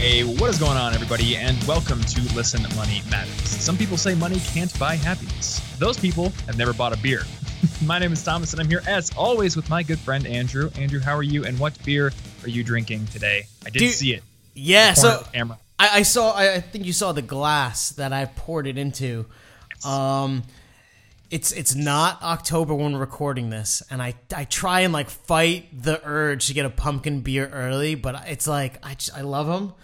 Hey, what is going on, everybody, and welcome to Listen Money Matters. Some people say money can't buy happiness. Those people have never bought a beer. my name is Thomas, and I'm here as always with my good friend Andrew. Andrew, how are you, and what beer are you drinking today? I didn't Dude, see it. Yeah, so camera. I, I saw. I, I think you saw the glass that I poured it into. Um, it's it's not October when we're recording this, and I I try and like fight the urge to get a pumpkin beer early, but it's like I just, I love them,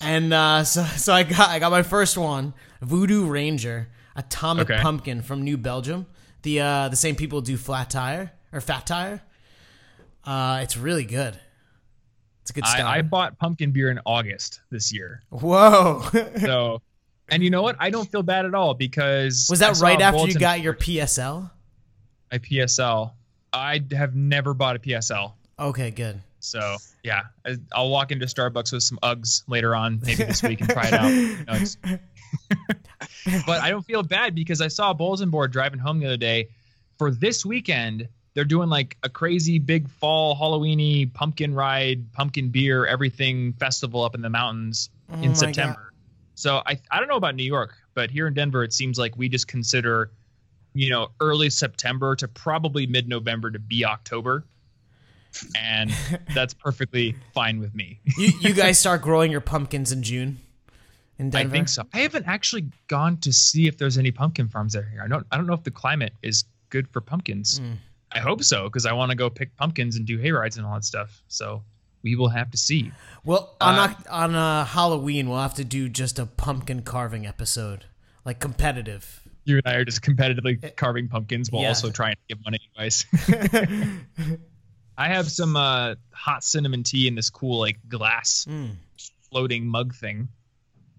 and uh, so so I got I got my first one, Voodoo Ranger Atomic Okay. Pumpkin from New Belgium. The uh, the same people do Flat Tire or Fat Tire. Uh, it's really good. It's a good stuff. I, I bought pumpkin beer in August this year. Whoa. So, and you know what? I don't feel bad at all because Was that right after you got your PSL? my PSL? I have never bought a PSL. Okay, good. So yeah, I'll walk into Starbucks with some Uggs later on, maybe this week, and try it out. But I don't feel bad because I saw a bulletin board driving home the other day. For this weekend, they're doing like a crazy big fall Halloweeny pumpkin ride, pumpkin beer, everything festival up in the mountains Oh in God. So I I don't know about New York, but here in Denver, it seems like we just consider, you know, early September to probably mid November to be October, and that's perfectly fine with me. You you guys start growing your pumpkins in June in Denver? I think so. I haven't actually gone to see if there's any pumpkin farms there here. I don't I don't know if the climate is good for pumpkins. Mm. I hope so because I want to go pick pumpkins and do hay rides and all that stuff. So we will have to see. Well, on Uh, on uh, Halloween, we'll have to do just a pumpkin carving episode, like competitive. You and I are just competitively carving pumpkins while Yeah. also trying to give money advice. I have some uh, hot cinnamon tea in this cool like glass Mm. floating mug thing.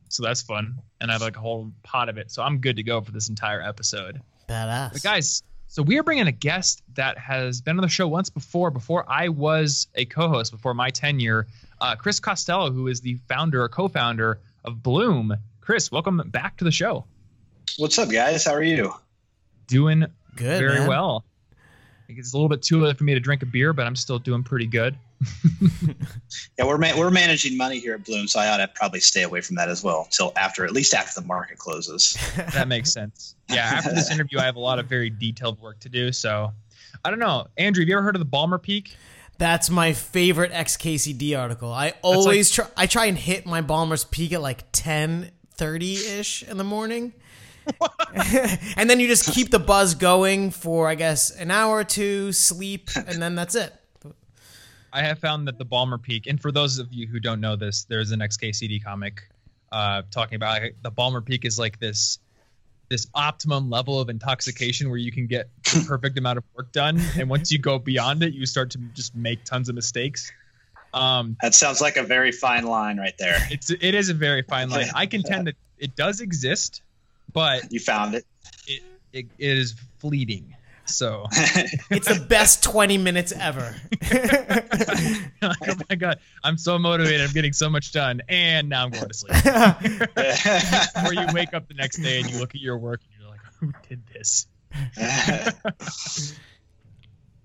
So that's fun. And I have like a whole pot of it. So I'm good to go for this entire episode. Badass. But guys, so we are bringing a guest that has been on the show once before, before I was a co-host, before my tenure, uh, Chris Costello, who is the founder or co-founder of Blooom. Chris, welcome back to the show. What's up, guys? How are you? Doing Good, very man. well. It's a little bit too early for me to drink a beer, but I'm still doing pretty good. Yeah, we're ma- we're managing money here at Blooom, so I ought to probably stay away from that as well till after, at least after the market closes. That makes sense. Yeah, after this interview, I have a lot of very detailed work to do. So I don't know. Andrew, have you ever heard of the Ballmer Peak? That's my favorite XKCD article. I always try. I try and hit my Ballmer's peak at like ten thirty ish in the morning, and then you just keep the buzz going for I guess an hour or two, sleep, and then that's it. I have found that the Ballmer Peak, and for those of you who don't know this, there's an XKCD comic uh, talking about like, the Ballmer Peak is like this this optimum level of intoxication where you can get the perfect amount of work done, and once you go beyond it, you start to just make tons of mistakes. Um, That sounds like a very fine line right there. it's it is a very fine line. I contend that it does exist, but You found it. it, it, it is fleeting. So, It's the best twenty minutes ever. oh my god, I'm so motivated. I'm getting so much done, and now I'm going to sleep. Or you wake up the next day and you look at your work and you're like, who did this?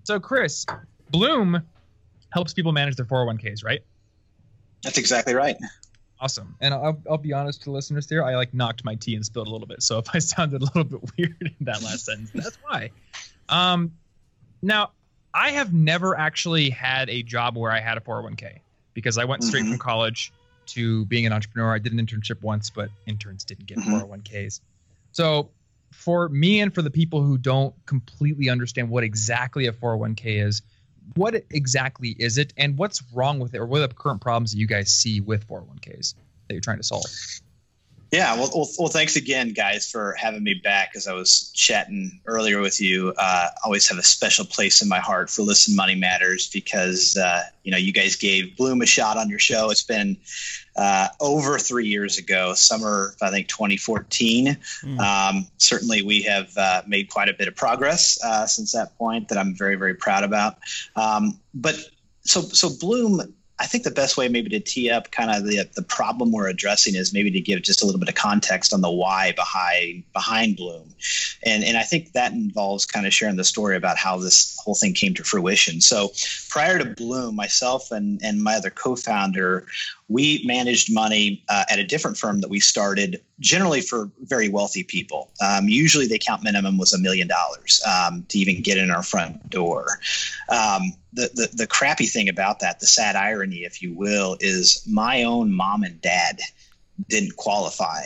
So, Chris, Blooom helps people manage their 401ks, right? That's exactly right. Awesome. And I'll, I'll be honest to the listeners here, I like knocked my tea and spilled a little bit. So if I sounded a little bit weird in that last sentence, that's why. Um, now, I have never actually had a job where I had a 401k because I went straight Mhm. from college to being an entrepreneur. I did an internship once, but interns didn't get Mhm. 401ks. So for me and for the people who don't completely understand what exactly a 401k is, what exactly is it and what's wrong with it or what are the current problems that you guys see with 401ks that you're trying to solve? Yeah, well, well, well, thanks again, guys, for having me back. As I was chatting earlier with you, uh, I always have a special place in my heart for Listen Money Matters because uh, you know you guys gave Blooom a shot on your show. It's been uh, over three years ago, summer I think 2014. Mm. Um, certainly, we have uh, made quite a bit of progress uh, since that point that I'm very very proud about. Um, but so so Blooom. I think the best way maybe to tee up kind of the the problem we're addressing is maybe to give just a little bit of context on the why behind behind Blooom, and and I think that involves kind of sharing the story about how this whole thing came to fruition. So prior to Blooom, myself and and my other co-founder, we managed money uh, at a different firm that we started generally for very wealthy people. Um, usually, the account minimum was a million dollars um, to even get in our front door. Um, the, the, the crappy thing about that, the sad irony, if you will, is my own mom and dad didn't qualify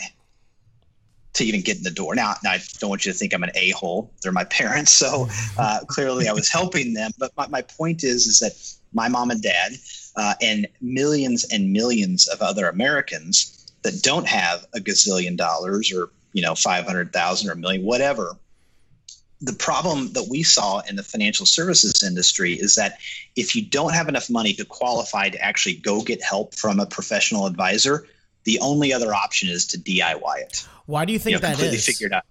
to even get in the door. Now, now I don't want you to think I'm an a hole. They're my parents, so uh, clearly I was helping them. But my, my point is, is that my mom and dad uh, and millions and millions of other Americans that don't have a gazillion dollars or you know 500,000 or a million, whatever. The problem that we saw in the financial services industry is that if you don't have enough money to qualify to actually go get help from a professional advisor, the only other option is to DIY it. Why do you think you know, that completely is? Figured out.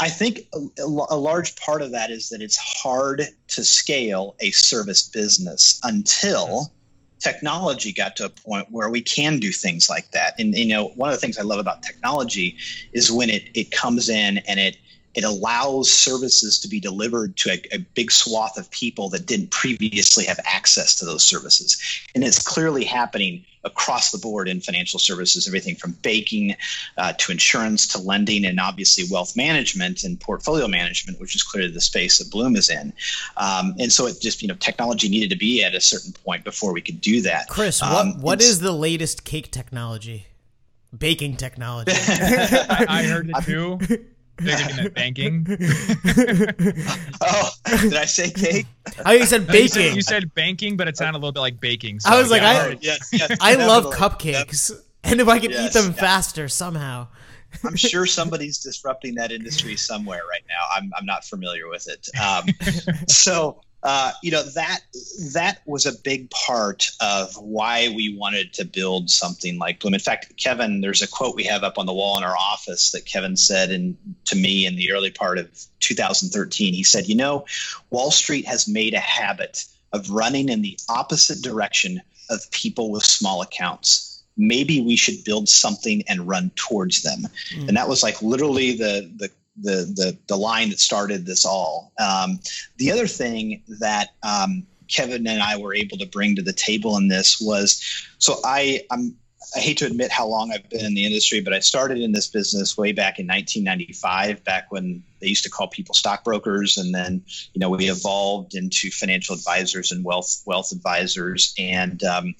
I think a, a, large part of that is that it's hard to scale a service business until technology got to a point where we can do things like that. And you know, one of the things I love about technology is when it it comes in and it it allows services to be delivered to a, a, big swath of people that didn't previously have access to those services. And it's clearly happening across the board in financial services, everything from banking uh, to insurance to lending, and obviously wealth management and portfolio management, which is clearly the space that Blooom is in. Um, and so it just, you know, technology needed to be at a certain point before we could do that. Chris, what, um, what is the latest cake technology? Baking technology. I, I heard it too. Thinking of banking. oh, did I say cake? Oh, you said baking. You said, you said, banking, but it sounded a little bit like baking. So, I was like, yeah, I, yes, yes, I love cupcakes, yep. and if I could yes, eat them faster somehow. I'm sure somebody's disrupting that industry somewhere right now. I'm, I'm not familiar with it. Um, so uh, you know that that was a big part of why we wanted to build something like Blooom. In fact, Kevin, there's a quote we have up on the wall in our office that Kevin said in, to me in the early part of 2013. He said, "You know, Wall Street has made a habit of running in the opposite direction of people with small accounts." Maybe we should build something and run towards them. Mm. And that was like literally the the the the, the line that started this all. Um, the other thing that um, Kevin and I were able to bring to the table in this was so I I'm I hate to admit how long I've been in the industry, but I started in this business way back in 1995, back when they used to call people stockbrokers, and then you know we evolved into financial advisors and wealth wealth advisors. And um,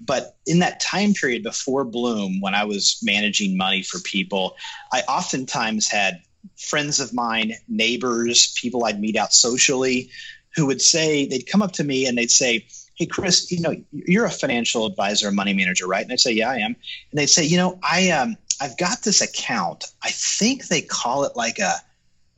but in that time period before Blooom, when I was managing money for people, I oftentimes had friends of mine, neighbors, people I'd meet out socially, who would say they'd come up to me and they'd say, "Hey, Chris, you know you're a financial advisor, money manager, right?" And I'd say, "Yeah, I am." And they'd say, "You know, I um I've got this account. I think they call it like a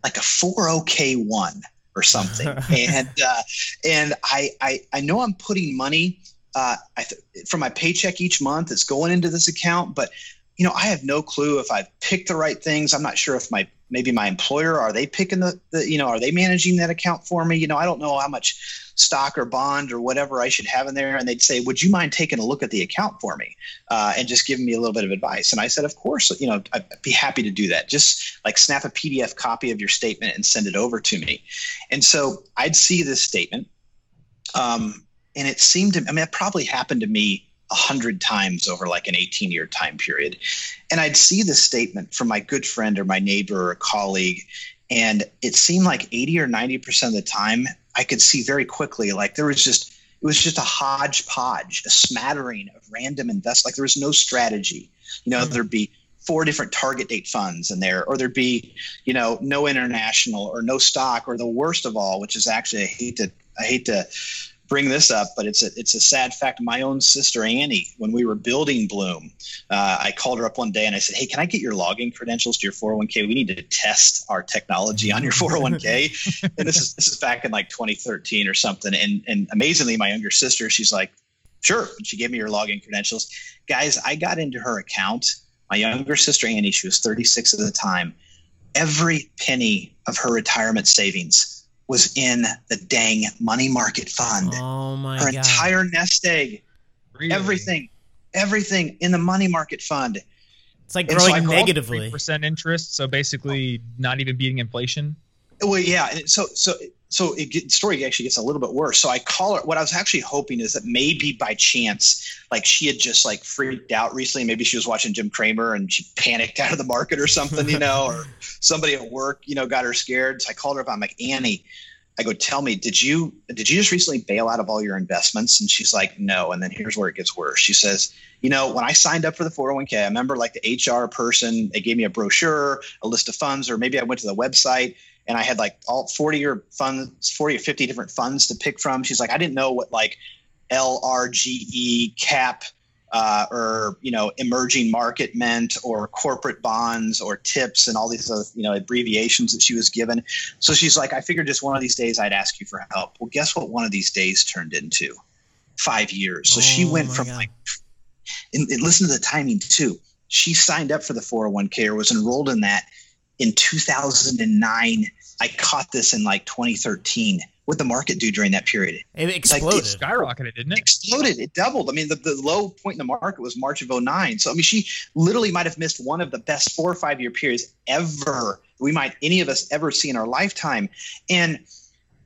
like a 401k1 or something, and uh, and I, I I know I'm putting money." Uh, I th- from my paycheck each month, it's going into this account, but you know, I have no clue if I've picked the right things. I'm not sure if my maybe my employer are they picking the, the you know are they managing that account for me? You know i don't know how much stock or bond or whatever i should have in there. And they'd say would you mind taking a look at the account for me uh, and just giving me a little bit of advice? And i said of course you know i'd be happy to do that. Just like snap a pdf copy of your statement and send it over to me. And so i'd see this statement um, and it seemed to i mean it probably happened to me a hundred times over like an 18 year time period. And I'd see this statement from my good friend or my neighbor or a colleague. And it seemed like 80 or 90% of the time, I could see very quickly, like there was just, it was just a hodgepodge, a smattering of random invest. Like there was no strategy. You know, mm-hmm. there'd be four different target date funds in there, or there'd be, you know, no international or no stock, or the worst of all, which is actually I hate to I hate to bring this up, but it's a it's a sad fact. My own sister Annie, when we were building Blooom, uh, I called her up one day and I said, "Hey, can I get your login credentials to your 401k? We need to test our technology on your 401k." and this is this is back in like 2013 or something. And and amazingly, my younger sister, she's like, "Sure." And she gave me her login credentials. Guys, I got into her account. My younger sister Annie, she was 36 at the time. Every penny of her retirement savings was in the dang money market fund. Oh my Her god. entire nest egg, Really? everything, everything in the money market fund. it's like and so growing I called negatively. percent interest, so basically not even beating inflation. Well, yeah. And so, so, so it get, story actually gets a little bit worse. So I call her. What I was actually hoping is that maybe by chance, like she had just like freaked out recently. Maybe she was watching Jim Cramer and she panicked out of the market or something, you know, or somebody at work, you know, got her scared. So I called her up. I'm like, Annie, I go, tell me, did you did you just recently bail out of all your investments? And she's like, no. And then here's where it gets worse. She says, you know, when I signed up for the 401k, I remember like the HR person, they gave me a brochure, a list of funds, or maybe I went to the website and I had like all 40 or funds, 40 or 50 different funds to pick from. She's like, I didn't know what like LRGE cap uh, or you know emerging market meant or corporate bonds or tips and all these other you know abbreviations that she was given. So she's like, I figured just one of these days I'd ask you for help. Well, guess what? One of these days turned into five years. So she Oh went from God. like, and, and listen to the timing too. She signed up for the 401k or was enrolled in that in 2009. I caught this in like 2013. What the market do during that period? It Like, exploded. Skyrocketed, didn't it? exploded. It doubled. I mean, the, the low point in the market was March of 09. So, I mean, she literally might have missed one of the best four or five year periods ever we might any of us ever see in our lifetime. And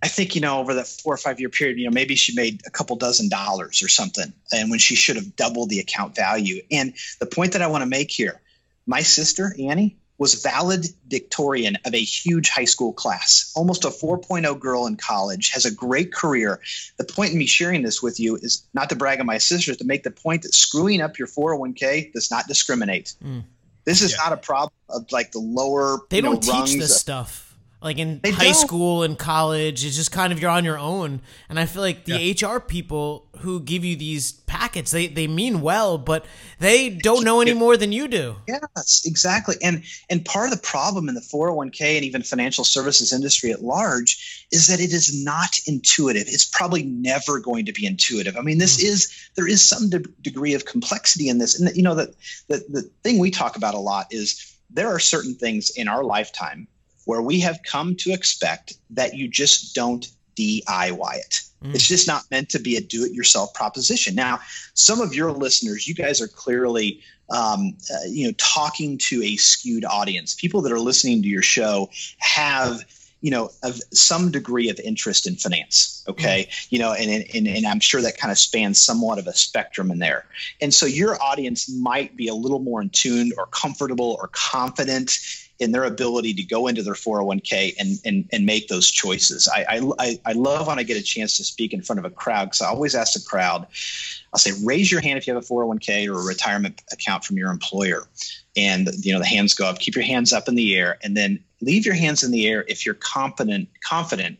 I think, you know, over that four or five year period, you know, maybe she made a couple dozen dollars or something. And when she should have doubled the account value. And the point that I want to make here my sister, Annie, was valedictorian of a huge high school class, almost a 4.0 girl in college, has a great career. The point in me sharing this with you is not to brag on my sister, is to make the point that screwing up your 401k does not discriminate. Mm. This is Yeah. not a problem of like the lower They don't teach rungs this of- stuff. Like in They high don't. school and college, it's just kind of you're on your own. And I feel like the Yeah. HR people who give you these packets, they, they mean well, but they don't know any more than you do. Yes, exactly. And and part of the problem in the 401k and even financial services industry at large is that it is not intuitive. It's probably never going to be intuitive. I mean, this hmm. is there is some de- degree of complexity in this. And you know that the the thing we talk about a lot is there are certain things in our lifetime where we have come to expect that you just don't DIY it. Mm. It's just not meant to be a do it yourself proposition. Now, some of your listeners, you guys are clearly um, uh, you know talking to a skewed audience. People that are listening to your show have you know of some degree of interest in finance okay you know and, and and i'm sure that kind of spans somewhat of a spectrum in there and so your audience might be a little more in tune or comfortable or confident in their ability to go into their 401k and and, and make those choices. I, I i love when i get a chance to speak in front of a crowd because i always ask the crowd i'll say raise your hand if you have a 401k or a retirement account from your employer. And you know the hands go up keep your hands up in the air and then leave your hands in the air if you're confident confident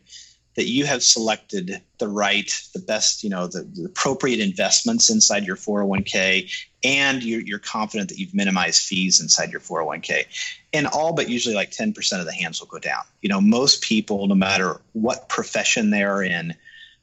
that you have selected the right the best you know the, the appropriate investments inside your 401k and you're, you're confident that you've minimized fees inside your 401k and all but usually like 10% of the hands will go down. You know most people no matter what profession they're in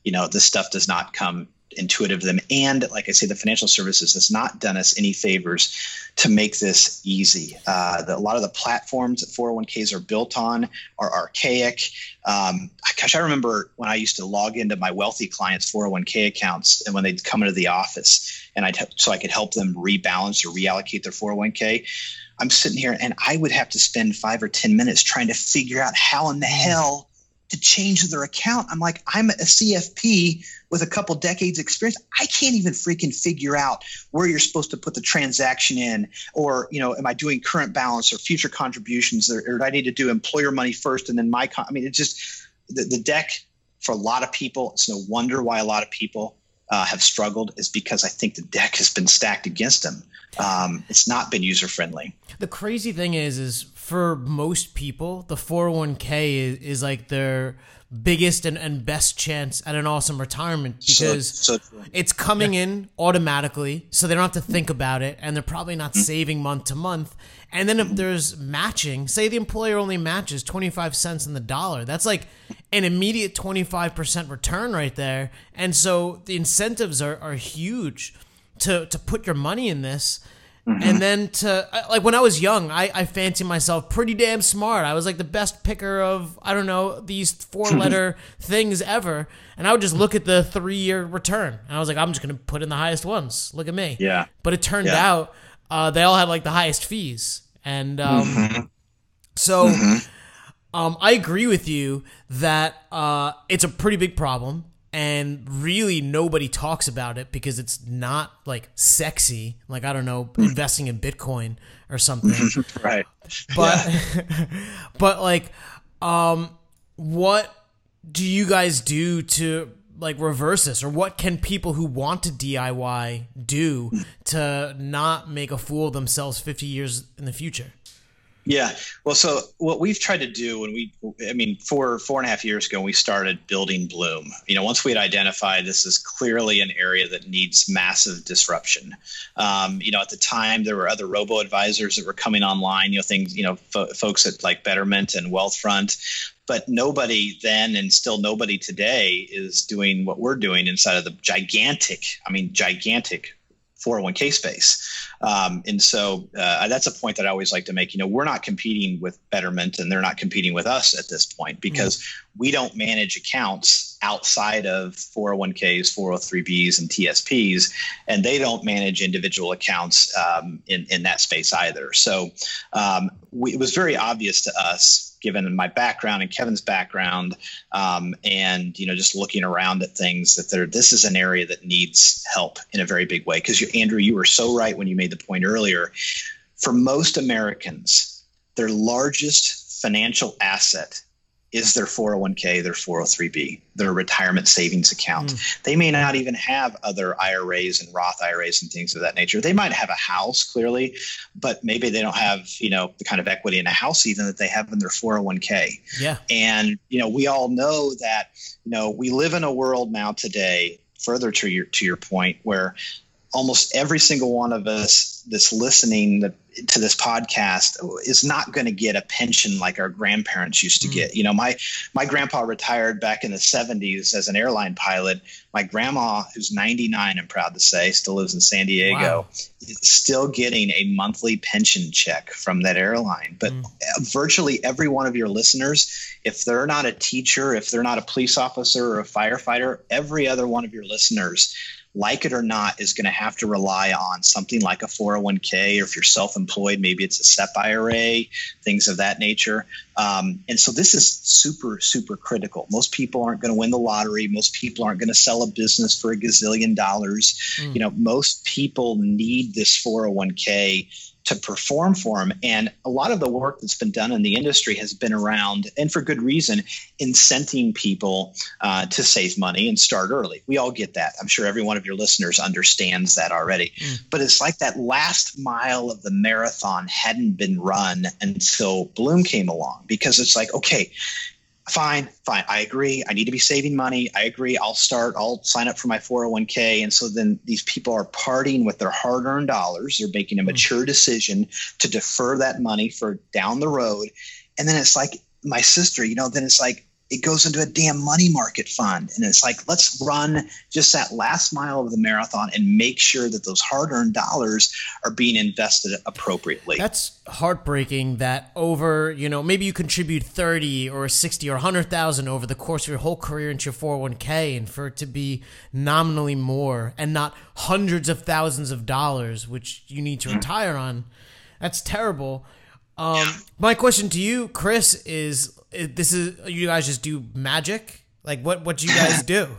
you know this stuff does not come intuitive to them. And like i say the financial services has not done us any favors to make this easy. Uh, the, a lot of the platforms that 401ks are built on are archaic. Um, gosh i remember when i used to log into my wealthy clients 401k accounts and when they'd come into the office and i'd so i could help them rebalance or reallocate their 401k i'm sitting here and i would have to spend five or ten minutes trying to figure out how in the hell to change their account. I'm like, I'm a CFP with a couple decades experience. I can't even freaking figure out where you're supposed to put the transaction in, or you know, am I doing current balance or future contributions, or, or do I need to do employer money first and then my? Con- I mean, it's just the, the deck for a lot of people. It's no wonder why a lot of people uh, have struggled is because I think the deck has been stacked against them. Um, it's not been user friendly. The crazy thing is, is for most people, the 401k is, is like their biggest and, and best chance at an awesome retirement because so, so it's coming in automatically, so they don't have to think about it, and they're probably not hmm. saving month to month. And then if hmm. there's matching, say the employer only matches 25 cents in the dollar, that's like an immediate 25% return right there. And so the incentives are, are huge to, to put your money in this. Mm-hmm. And then to like when I was young, I, I fancy myself pretty damn smart. I was like the best picker of I don't know these four letter things ever, and I would just look at the three year return, and I was like, I'm just gonna put in the highest ones. Look at me. Yeah. But it turned yeah. out uh, they all had like the highest fees, and um, mm-hmm. so mm-hmm. um, I agree with you that uh, it's a pretty big problem and really nobody talks about it because it's not like sexy. Like i don't know hmm. investing in bitcoin or something. Right. But yeah. but like um what do you guys do to like reverse this? Or what can people who want to diy do to not make a fool of themselves 50 years in the future yeah. Well, so what we've tried to do when we, I mean, four, four and a half years ago, we started building Blooom. You know, once we had identified this is clearly an area that needs massive disruption. Um, you know, at the time, there were other robo advisors that were coming online, you know, things, you know, fo- folks at like Betterment and Wealthfront. But nobody then, and still nobody today, is doing what we're doing inside of the gigantic, I mean, gigantic 401k space. Um, and so uh, that's a point that I always like to make. You know, we're not competing with Betterment and they're not competing with us at this point because mm-hmm. we don't manage accounts outside of 401ks, 403bs, and TSPs, and they don't manage individual accounts um, in, in that space either. So um, we, it was very obvious to us given my background and Kevin's background, um, and you know, just looking around at things that there, this is an area that needs help in a very big way. Because Andrew, you were so right when you made the point earlier. For most Americans, their largest financial asset is their 401k, their 403b, their retirement savings account. Mm. They may not even have other IRAs and Roth IRAs and things of that nature. They might have a house, clearly, but maybe they don't have, you know, the kind of equity in a house even that they have in their 401k. Yeah. And, you know, we all know that, you know, we live in a world now today, further to your to your point, where almost every single one of us that's listening to this podcast is not going to get a pension like our grandparents used to mm. get. You know, my my grandpa retired back in the 70s as an airline pilot. My grandma, who's 99, I'm proud to say, still lives in San Diego, wow. is still getting a monthly pension check from that airline. But mm. virtually every one of your listeners, if they're not a teacher, if they're not a police officer or a firefighter, every other one of your listeners like it or not, is going to have to rely on something like a 401k, or if you're self employed, maybe it's a SEP IRA, things of that nature. Um, and so this is super, super critical. Most people aren't going to win the lottery. Most people aren't going to sell a business for a gazillion dollars. Mm. You know, most people need this 401k to perform for them. And a lot of the work that's been done in the industry has been around, and for good reason, incenting people uh, to save money and start early. We all get that. I'm sure every one of your listeners understands that already. Mm. But it's like that last mile of the marathon hadn't been run until Blooom came along because it's like, okay, fine, fine. I agree. I need to be saving money. I agree. I'll start. I'll sign up for my 401k. And so then these people are parting with their hard earned dollars. They're making a hmm. mature decision to defer that money for down the road. And then it's like my sister, you know, then it's like, it goes into a damn money market fund. And it's like, let's run just that last mile of the marathon and make sure that those hard earned dollars are being invested appropriately. That's heartbreaking that over, you know, maybe you contribute 30 or 60 or 100,000 over the course of your whole career into your 401k and for it to be nominally more and not hundreds of thousands of dollars, which you need to mm-hmm. retire on. That's terrible. Um, my question to you, Chris, is this is you guys just do magic? Like what what do you guys do?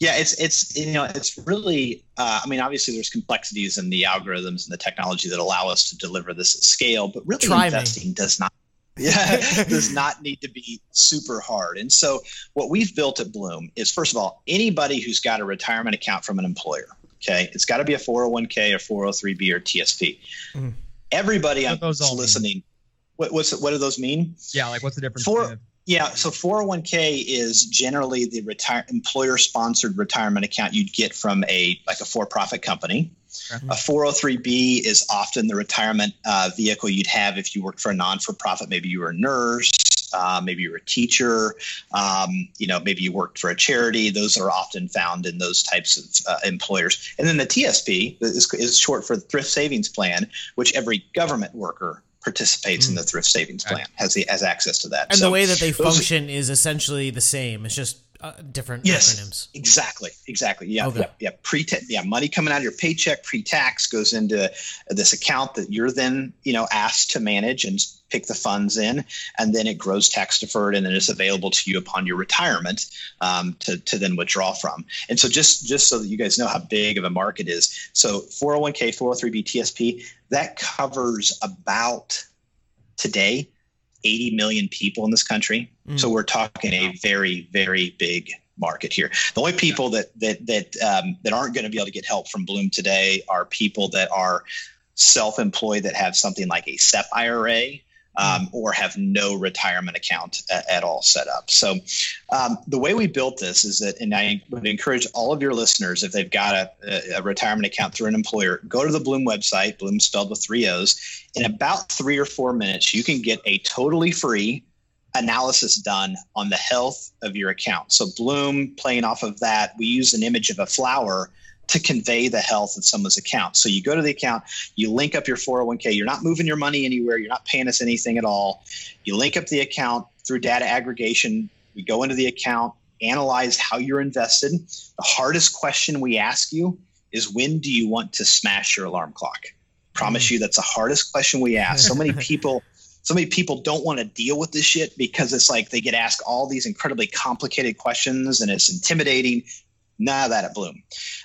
Yeah, it's it's you know it's really uh, I mean obviously there's complexities in the algorithms and the technology that allow us to deliver this at scale, but really Try investing me. does not yeah does not need to be super hard. And so what we've built at Blooom is first of all anybody who's got a retirement account from an employer, okay, it's got to be a 401k or 403b or TSP. Mm. Everybody on listening what, what's what do those mean? Yeah, like what's the difference? For, yeah, so 401k is generally the retire employer sponsored retirement account you'd get from a like a for profit company. A 403b is often the retirement uh, vehicle you'd have if you worked for a non for profit. Maybe you were a nurse uh, maybe you're a teacher, um, you know, maybe you worked for a charity. Those are often found in those types of uh, employers. And then the TSP is, is short for the Thrift Savings Plan, which every government worker participates mm. in the thrift savings plan has the has access to that. And so the way that they function are, is essentially the same. It's just uh, different yes, acronyms. Exactly, exactly. Yeah, okay. yeah, yeah. Pre, yeah, money coming out of your paycheck pre-tax goes into this account that you're then you know asked to manage and pick the funds in, and then it grows tax deferred, and then it's available to you upon your retirement um, to to then withdraw from. And so just just so that you guys know how big of a market is, so 401k, 403b, TSP that covers about today 80 million people in this country. Mm. So we're talking a very, very big market here. The only people that that that um, that aren't going to be able to get help from Blooom today are people that are self-employed that have something like a SEP IRA um, or have no retirement account at, all set up. So, um, the way we built this is that, and I would encourage all of your listeners, if they've got a, a retirement account through an employer, go to the Blooom website, Blooom spelled with three O's. In about three or four minutes, you can get a totally free analysis done on the health of your account. So, Blooom, playing off of that, we use an image of a flower to convey the health of someone's account. So you go to the account, you link up your 401k, you're not moving your money anywhere, you're not paying us anything at all. You link up the account through data aggregation. We go into the account, analyze how you're invested. The hardest question we ask you is when do you want to smash your alarm clock? Promise mm. you that's the hardest question we ask. So many people so many people don't want to deal with this shit because it's like they get asked all these incredibly complicated questions and it's intimidating Of that at Blooom.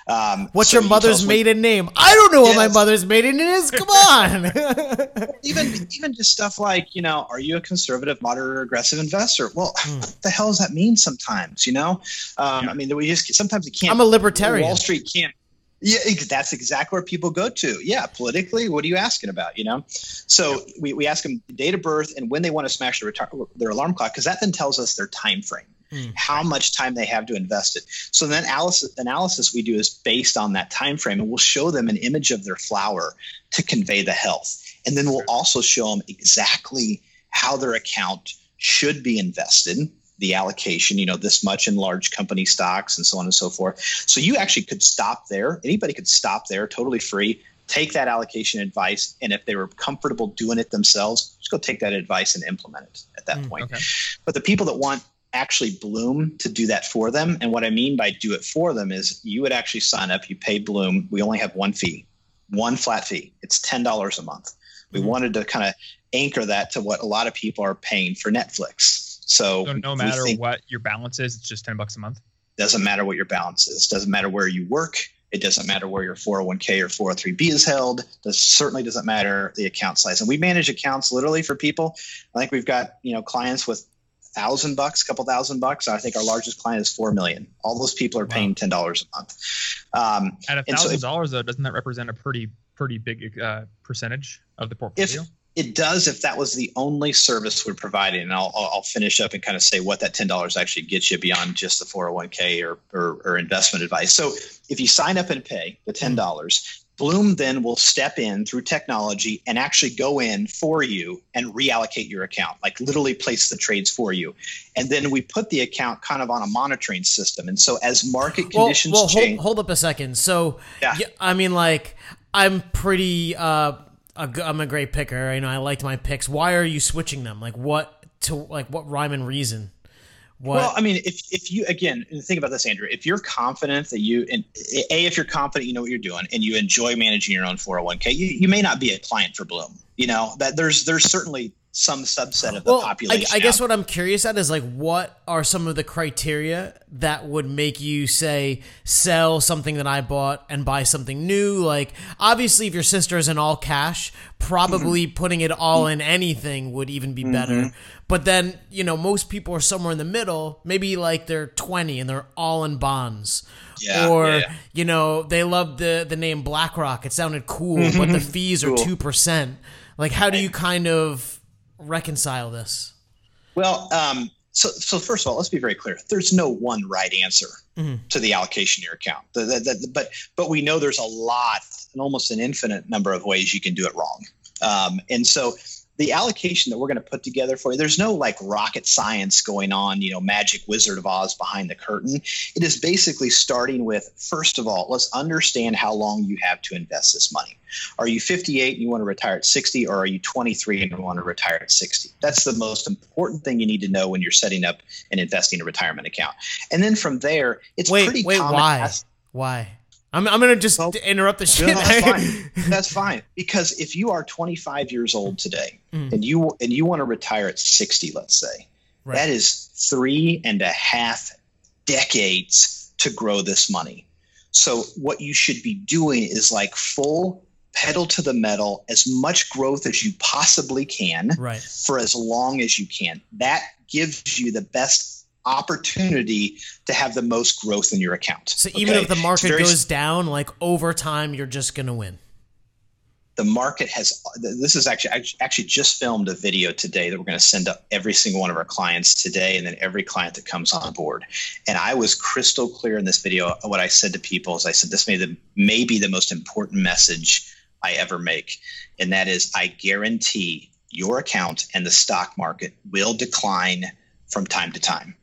Um, What's so your mother's maiden name? I don't know yes. what my mother's maiden name is. Come on. even even just stuff like you know, are you a conservative, moderate, or aggressive investor? Well, hmm. what the hell does that mean? Sometimes you know, um, yeah. I mean, we just sometimes we can't. I'm a libertarian. Wall Street can't. Yeah, that's exactly where people go to. Yeah, politically, what are you asking about? You know, so yeah. we, we ask them date of birth and when they want to smash their, their alarm clock because that then tells us their time frame mm. how much time they have to invest it. So then analysis, analysis we do is based on that time frame, and we'll show them an image of their flower to convey the health, and then we'll also show them exactly how their account should be invested the allocation, you know, this much in large company stocks and so on and so forth. So you actually could stop there. Anybody could stop there totally free, take that allocation advice. And if they were comfortable doing it themselves, just go take that advice and implement it at that mm, point. Okay. But the people that want actually Blooom to do that for them. And what I mean by do it for them is you would actually sign up, you pay Blooom. We only have one fee, one flat fee. It's $10 a month. We mm-hmm. wanted to kind of anchor that to what a lot of people are paying for Netflix. So, so no matter what your balance is, it's just 10 bucks a month. Doesn't matter what your balance is. Doesn't matter where you work. It doesn't matter where your 401k or 403b is held. This certainly doesn't matter the account size. And we manage accounts literally for people. I think we've got you know clients with thousand bucks, a couple thousand bucks. I think our largest client is four million. All those people are paying ten dollars a month. Um, At a thousand dollars, though, doesn't that represent a pretty pretty big uh, percentage of the portfolio? If, it does if that was the only service we're providing. And I'll, I'll finish up and kind of say what that $10 actually gets you beyond just the 401k or, or, or investment advice. So if you sign up and pay the $10, Blooom then will step in through technology and actually go in for you and reallocate your account, like literally place the trades for you. And then we put the account kind of on a monitoring system. And so as market conditions well, well, change, hold, hold, up a second. So, yeah. I mean, like, I'm pretty, uh, I'm a great picker. You know, I liked my picks. Why are you switching them? Like, what to, like, what rhyme and reason? What? Well, I mean, if, if you again think about this, Andrew, if you're confident that you and a if you're confident you know what you're doing and you enjoy managing your own 401k, you, you may not be a client for Blooom. You know that there's there's certainly some subset of the well, population. I, I guess what I'm curious at is like, what are some of the criteria that would make you say sell something that I bought and buy something new? Like, obviously, if your sister is in all cash, probably mm-hmm. putting it all in anything would even be better. Mm-hmm. But then, you know, most people are somewhere in the middle. Maybe like they're 20 and they're all in bonds. Yeah, or yeah, yeah. you know they love the the name BlackRock. It sounded cool, but the fees are two percent. Like, how do you kind of reconcile this? Well, um, so, so first of all, let's be very clear. There's no one right answer mm-hmm. to the allocation of your account. The, the, the, but but we know there's a lot, and almost an infinite number of ways you can do it wrong. Um, and so the allocation that we're going to put together for you, there's no like rocket science going on, you know, magic wizard of Oz behind the curtain. It is basically starting with, first of all, let's understand how long you have to invest this money. Are you 58 and you want to retire at 60, or are you 23 and you want to retire at 60? That's the most important thing you need to know when you're setting up and investing a retirement account. And then from there, it's wait, pretty wait, common. why? as- why? I'm, I'm gonna just Well, interrupt the shit. No, that's fine. That's fine because if you are 25 years old today Mm. and you and you want to retire at 60, let's say, Right. that is three and a half decades to grow this money. So what you should be doing is like full pedal to the metal, as much growth as you possibly can right. for as long as you can. That gives you the best opportunity to have the most growth in your account. So even if the market very goes down, like over time, you're just gonna win. the market has this is actually I actually just filmed a video today that we're going to send up every single one of our clients today and then every client that comes on board and i was crystal clear in this video what i said to people is i said this may, the, may be the most important message i ever make and that is i guarantee your account and the stock market will decline from time to time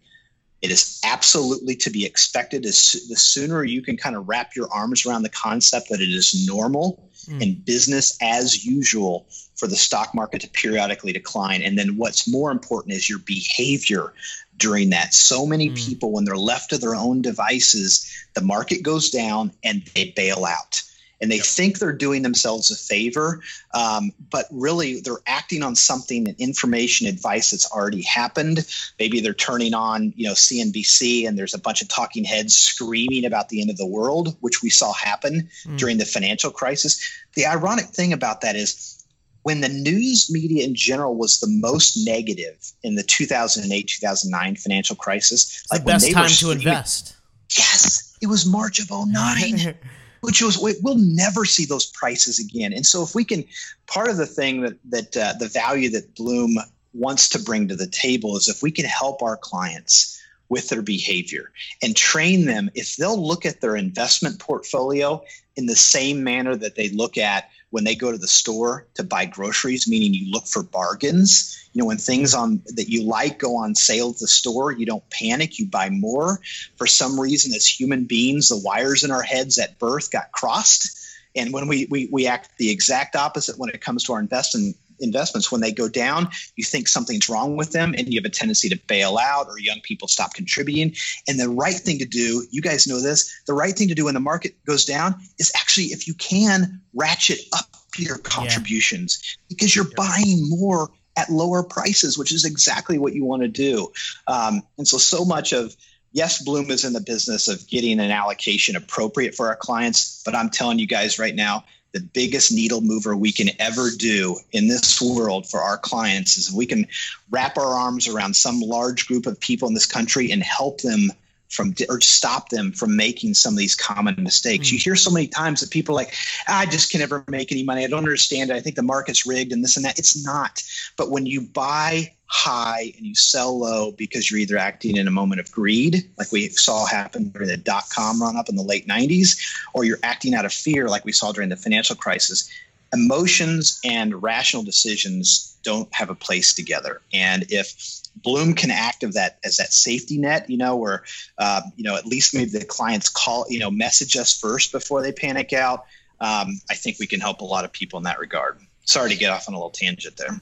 it is absolutely to be expected as the sooner you can kind of wrap your arms around the concept that it is normal Mm. and business as usual for the stock market to periodically decline. And then what's more important is your behavior during that. So many Mm. people, when they're left to their own devices, the market goes down and they bail out. And they think they're doing themselves a favor, um, but really they're acting on something, an information, advice that's already happened. Maybe they're turning on, you know, CNBC, and there's a bunch of talking heads screaming about the end of the world, which we saw happen Mm. during the financial crisis. The ironic thing about that is when the news media in general was the most negative in the 2008 2009 financial crisis, It's like the best time to invest. Yes, it was March of 09 which was we'll never see those prices again. And so if we can, part of the thing that that uh, the value that Blooom wants to bring to the table is if we can help our clients with their behavior and train them if they'll look at their investment portfolio in the same manner that they look at when they go to the store to buy groceries meaning you look for bargains. You know when things on that you like go on sale at the store you don't panic you buy more. For some reason as human beings the wires in our heads at birth got crossed. And when we we, we act the exact opposite when it comes to our investing investments when they go down you think something's wrong with them and you have a tendency to bail out or young people stop contributing. And the right thing to do you guys know this the right thing to do when the market goes down is actually if you can ratchet up your contributions because you're buying more at lower prices which is exactly what you want to do. Um, and so so much of yes Blooom is in the business of getting an allocation appropriate for our clients but i'm telling you guys right now the biggest needle mover we can ever do in this world for our clients is if we can wrap our arms around some large group of people in this country and help them from or stop them from making some of these common mistakes. Mm. You hear so many times that people are like, I just can never make any money. I don't understand it. I think the market's rigged and this and that. It's not. But when you buy high and you sell low because you're either acting in a moment of greed, like we saw happen during the dot com run up in the late 90s, or you're acting out of fear, like we saw during the financial crisis, emotions and rational decisions don't have a place together. And if Blooom can act of that as that safety net, you know, where uh, you know at least maybe the clients call, you know, message us first before they panic out. Um, I think we can help a lot of people in that regard. Sorry to get off on a little tangent there.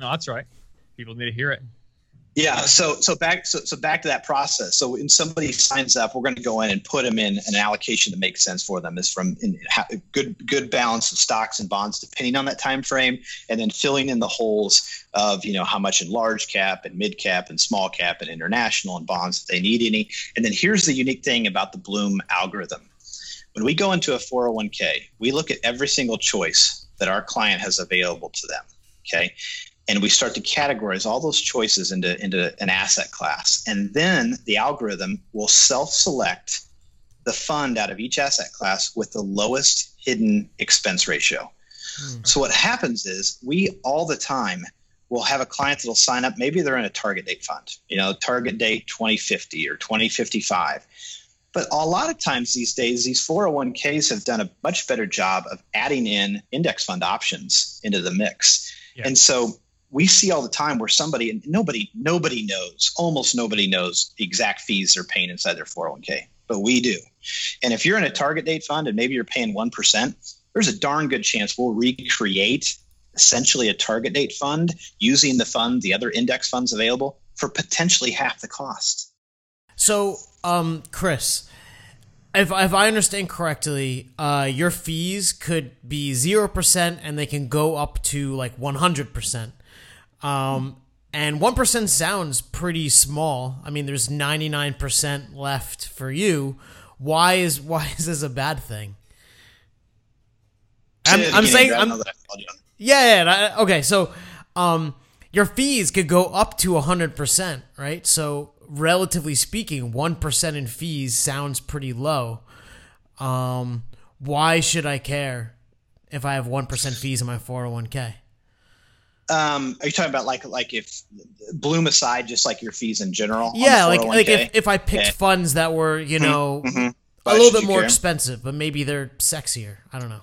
No, that's right. People need to hear it. Yeah. So so back so, so back to that process. So when somebody signs up, we're going to go in and put them in an allocation that makes sense for them. Is from in, good good balance of stocks and bonds depending on that time frame, and then filling in the holes of you know how much in large cap and mid cap and small cap and international and bonds if they need any. And then here's the unique thing about the Blooom algorithm. When we go into a 401k, we look at every single choice that our client has available to them. Okay and we start to categorize all those choices into, into an asset class. And then the algorithm will self select the fund out of each asset class with the lowest hidden expense ratio. Hmm. So what happens is we all the time will have a client that'll sign up. Maybe they're in a target date fund, you know, target date 2050 or 2055. But a lot of times these days, these 401ks have done a much better job of adding in index fund options into the mix. Yeah. And so we see all the time where somebody and nobody nobody knows almost nobody knows the exact fees they're paying inside their 401k but we do and if you're in a target date fund and maybe you're paying 1% there's a darn good chance we'll recreate essentially a target date fund using the fund the other index funds available for potentially half the cost so um chris if, if I understand correctly, uh, your fees could be 0% and they can go up to like 100%. Um, and 1% sounds pretty small. I mean, there's 99% left for you. Why is why is this a bad thing? I'm, I'm saying I'm, yeah, yeah, okay, so um, your fees could go up to 100%, right? So relatively speaking, 1% in fees sounds pretty low. Um, why should I care if I have 1% fees in my 401k? Um, are you talking about like like if Blooom aside, just like your fees in general? Yeah, like like if, if I picked yeah. funds that were you mm-hmm, know mm-hmm. a little bit more care? expensive, but maybe they're sexier. I don't know.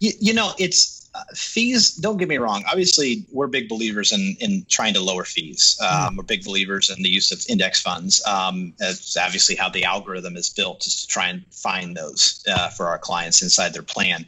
You, you know, it's uh, fees. Don't get me wrong. Obviously, we're big believers in in trying to lower fees. Um, mm. We're big believers in the use of index funds. Um, it's obviously how the algorithm is built, is to try and find those uh, for our clients inside their plan.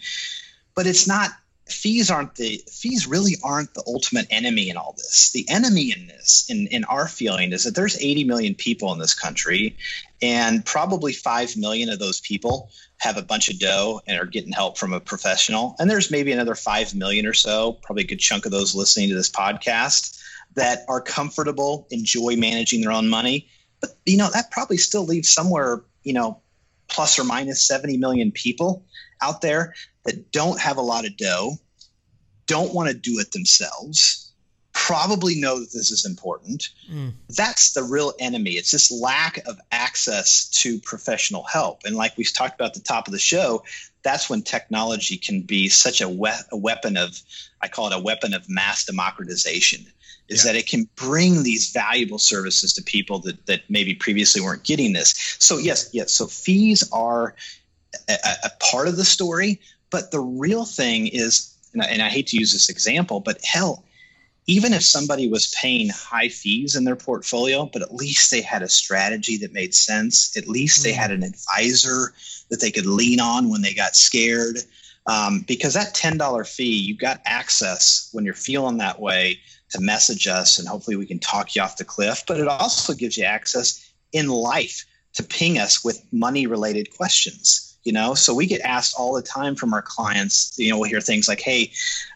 But it's not fees aren't the fees really aren't the ultimate enemy in all this. The enemy in this, in, in our feeling, is that there's 80 million people in this country, and probably five million of those people have a bunch of dough and are getting help from a professional. And there's maybe another five million or so, probably a good chunk of those listening to this podcast that are comfortable, enjoy managing their own money. But you know, that probably still leaves somewhere, you know, plus or minus 70 million people out there that don't have a lot of dough, don't want to do it themselves, probably know that this is important. Mm. That's the real enemy. It's this lack of access to professional help. And like we've talked about at the top of the show, that's when technology can be such a, we- a weapon of, I call it a weapon of mass democratization is yeah. that it can bring these valuable services to people that, that maybe previously weren't getting this. So yes, yes. So fees are a, a part of the story, but the real thing is, and I, and I hate to use this example, but hell, even if somebody was paying high fees in their portfolio, but at least they had a strategy that made sense. At least they had an advisor that they could lean on when they got scared. Um, because that $10 fee, you got access when you're feeling that way to message us, and hopefully we can talk you off the cliff. But it also gives you access in life to ping us with money related questions you know? So we get asked all the time from our clients you know we'll hear things like hey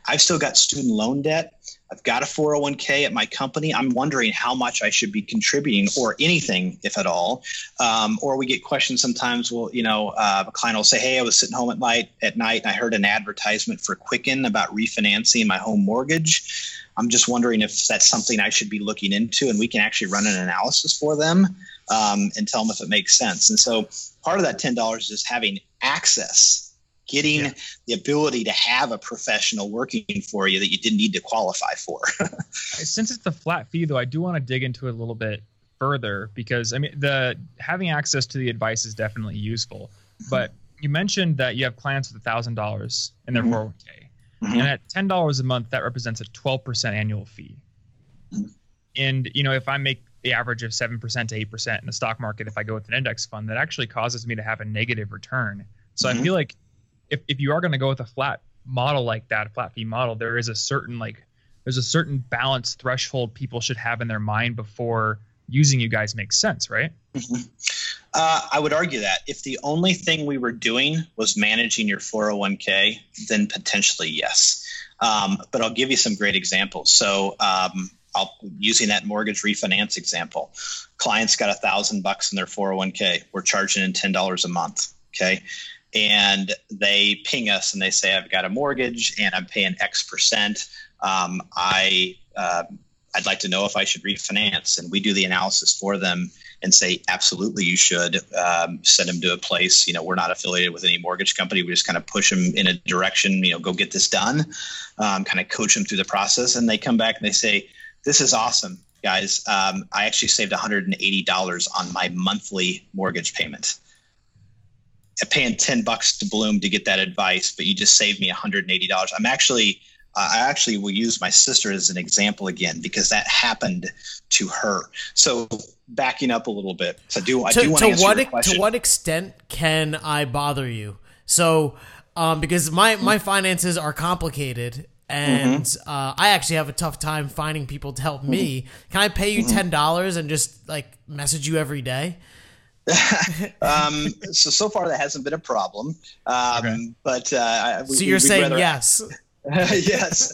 i've still got student loan debt. I've got a 401k at my company. I'm wondering how much i should be contributing or anything if at all. Um, or we get questions sometimes well you know uh, a client will say hey i was sitting home at night at night and i heard an advertisement for quicken about refinancing my home mortgage. I'm just wondering if that's something i should be looking into and we can actually run an analysis for them um, and tell them if it makes sense. And so part of that $10 is just having access getting yeah. the ability to have a professional working for you that you didn't need to qualify for. Since it's a flat fee, though, I do want to dig into it a little bit further because I mean the having access to the advice is definitely useful. Mm-hmm. But you mentioned that you have clients with thousand dollars in their mm-hmm. 401k, mm-hmm. and at ten dollars a month, that represents a twelve percent annual fee. Mm-hmm. And you know, if I make the average of 7% to 8% in the stock market if I go with an index fund that actually causes me to have a negative return. So mm-hmm. I feel like if, if you are going to go with a flat model like that, a flat fee model, there is a certain like there's a certain balance threshold people should have in their mind before using you guys makes sense, right? Mm-hmm. Uh, I would argue that if the only thing we were doing was managing your 401k, then potentially yes. Um, but I'll give you some great examples. So um, I'll using that mortgage refinance example. Clients got a thousand bucks in their 401k. We're charging in ten dollars a month. Okay. And they ping us and they say, I've got a mortgage and I'm paying X percent. Um, I uh, I'd like to know if I should refinance. And we do the analysis for them and say, absolutely, you should um, send them to a place. You know, we're not affiliated with any mortgage company. We just kind of push them in a direction, you know, go get this done, um, kind of coach them through the process. And they come back and they say, this is awesome, guys. Um, I actually saved $180 on my monthly mortgage payment. I'm paying 10 bucks to Blooom to get that advice, but you just saved me $180. I'm actually I actually will use my sister as an example again because that happened to her. So backing up a little bit, so I do I to, do want to to what your e- question. to what extent can I bother you? So, um, because my my finances are complicated, and Mm-hmm. uh, I actually have a tough time finding people to help me. Can I pay you Mm-hmm. ten dollars and just like message you every day? um, so so far that hasn't been a problem. Um, Okay. But uh, we, So you're saying rather- yes? yes.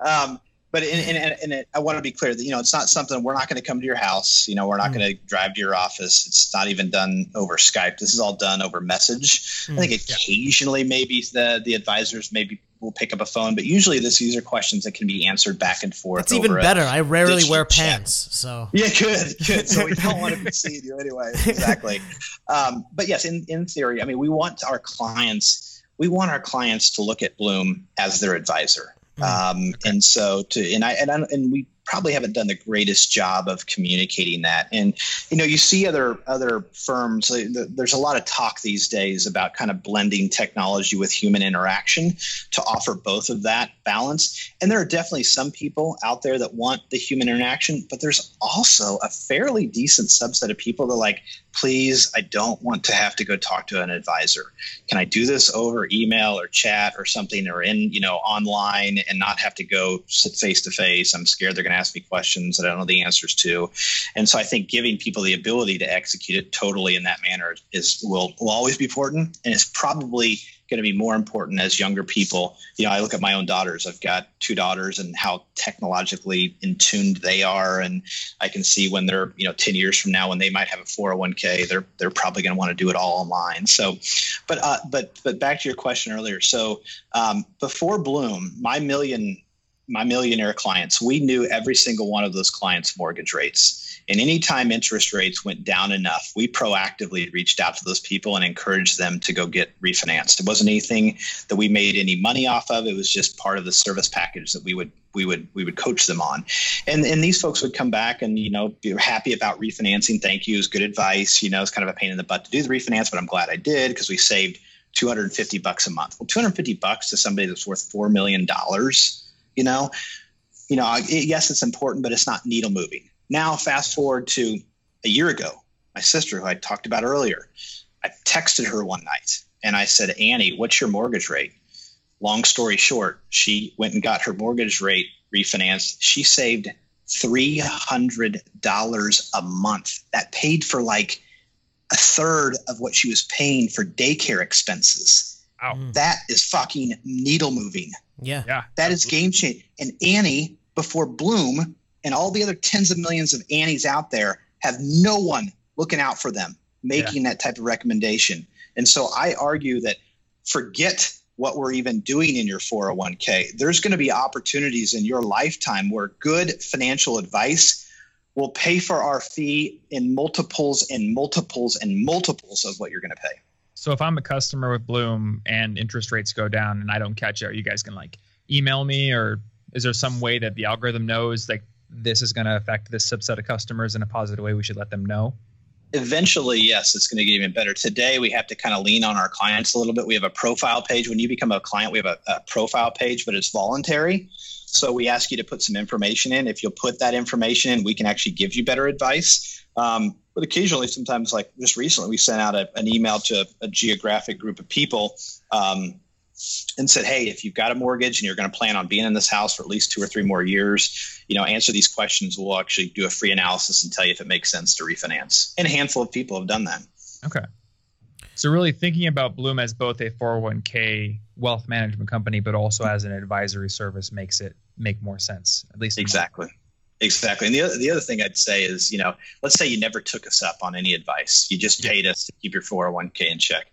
Um, but in, in, in it, I want to be clear that you know it's not something we're not going to come to your house. You know, we're not going to drive to your office. It's not even done over Skype. This is all done over message. I think occasionally maybe the the advisors maybe will pick up a phone, but usually this these are questions that can be answered back and forth. It's even better. I rarely wear pants, so yeah, good, good. So we don't want to be seeing you anyway. Exactly. Um, but yes, in, in theory, I mean, we want our clients, we want our clients to look at Blooom as their advisor. Um, and so to, and I, and I, and we probably haven't done the greatest job of communicating that. And, you know, you see other, other firms, there's a lot of talk these days about kind of blending technology with human interaction to offer both of that balance. And there are definitely some people out there that want the human interaction, but there's also a fairly decent subset of people that like, please, I don't want to have to go talk to an advisor. Can I do this over email or chat or something or in, you know, online and not have to go sit face to face? I'm scared they're going to ask me questions that I don't know the answers to. And so I think giving people the ability to execute it totally in that manner is will, will always be important. And it's probably going to be more important as younger people. You know, I look at my own daughters. I've got two daughters and how technologically in tuned they are. And I can see when they're, you know, 10 years from now, when they might have a 401k, they're, they're probably going to want to do it all online. So, but, uh, but, but back to your question earlier. So, um, before Blooom, my million, my millionaire clients, we knew every single one of those clients' mortgage rates. And anytime interest rates went down enough, we proactively reached out to those people and encouraged them to go get refinanced. It wasn't anything that we made any money off of. It was just part of the service package that we would we would we would coach them on. And and these folks would come back and you know be happy about refinancing. Thank you, it was good advice. You know, it's kind of a pain in the butt to do the refinance, but I'm glad I did because we saved 250 bucks a month. Well, 250 bucks to somebody that's worth four million dollars, you know, you know, yes, it's important, but it's not needle moving. Now, fast forward to a year ago, my sister, who I talked about earlier, I texted her one night and I said, Annie, what's your mortgage rate? Long story short, she went and got her mortgage rate refinanced. She saved $300 a month. That paid for like a third of what she was paying for daycare expenses. Wow. Mm. That is fucking needle moving. yeah. Yeah. That is game changing. And Annie, before Blooom, and all the other tens of millions of Annies out there have no one looking out for them, making that type of recommendation. And so I argue that forget what we're even doing in your 401k. There's going to be opportunities in your lifetime where good financial advice will pay for our fee in multiples and multiples and multiples of what you're going to pay. So if I'm a customer with Blooom and interest rates go down and I don't catch it, are you guys can like email me or is there some way that the algorithm knows like this is going to affect this subset of customers in a positive way? We should let them know. eventually, yes, it's going to get even better. Today, we have to kind of lean on our clients a little bit. We have a profile page. When you become a client, we have a, a, profile page, but it's voluntary. So we ask you to put some information in. If you'll put that information in, we can actually give you better advice. Um, but occasionally, sometimes, like just recently, we sent out a, an email to a, a geographic group of people. Um, and said, "Hey, if you've got a mortgage and you're going to plan on being in this house for at least two or three more years, you know, answer these questions. We'll actually do a free analysis and tell you if it makes sense to refinance." And a handful of people have done that. Okay. So really thinking about Blooom as both a 401k wealth management company, but also as an advisory service makes it make more sense. At least Exactly. Exactly. And the other, the other thing I'd say is, you know, let's say you never took us up on any advice. You just paid us to keep your 401k in check.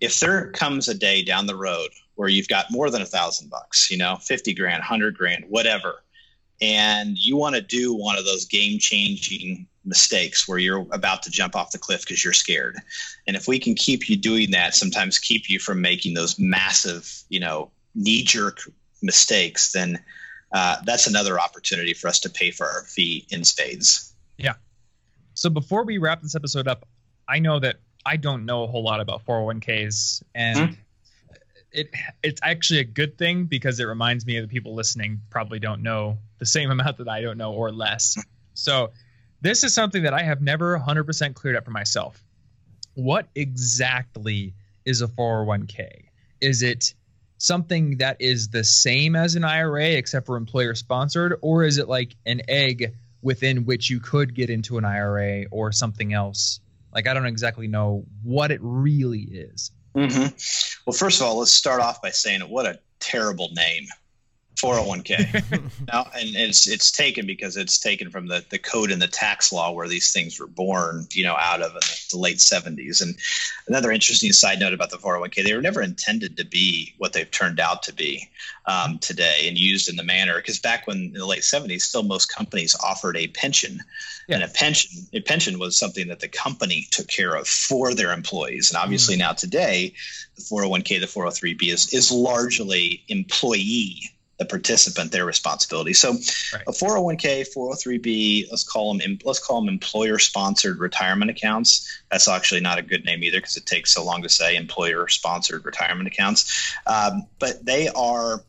If there comes a day down the road where you've got more than a thousand bucks, you know, 50 grand, 100 grand, whatever, and you want to do one of those game changing mistakes where you're about to jump off the cliff because you're scared. And if we can keep you doing that, sometimes keep you from making those massive, you know, knee jerk mistakes, then uh, that's another opportunity for us to pay for our fee in spades. Yeah. So before we wrap this episode up, I know that I don't know a whole lot about 401ks and hmm? it it's actually a good thing because it reminds me of the people listening probably don't know the same amount that I don't know or less. So this is something that I have never 100% cleared up for myself. What exactly is a 401k? Is it something that is the same as an IRA except for employer sponsored, or is it like an egg within which you could get into an IRA or something else? Like I don't exactly know what it really is. Mm-hmm. Well, first of all, let's start off by saying what a terrible name. 401k. now, and it's it's taken because it's taken from the, the code and the tax law where these things were born, you know, out of in the late 70s. And another interesting side note about the 401k, they were never intended to be what they've turned out to be um, today and used in the manner. Because back when in the late 70s, still most companies offered a pension, yeah. and a pension a pension was something that the company took care of for their employees. And obviously mm. now today, the 401k, the 403b is is largely employee the participant their responsibility. So right. a 401k, 403b, let's call them let's call them employer sponsored retirement accounts. That's actually not a good name either because it takes so long to say employer sponsored retirement accounts. Um, but they are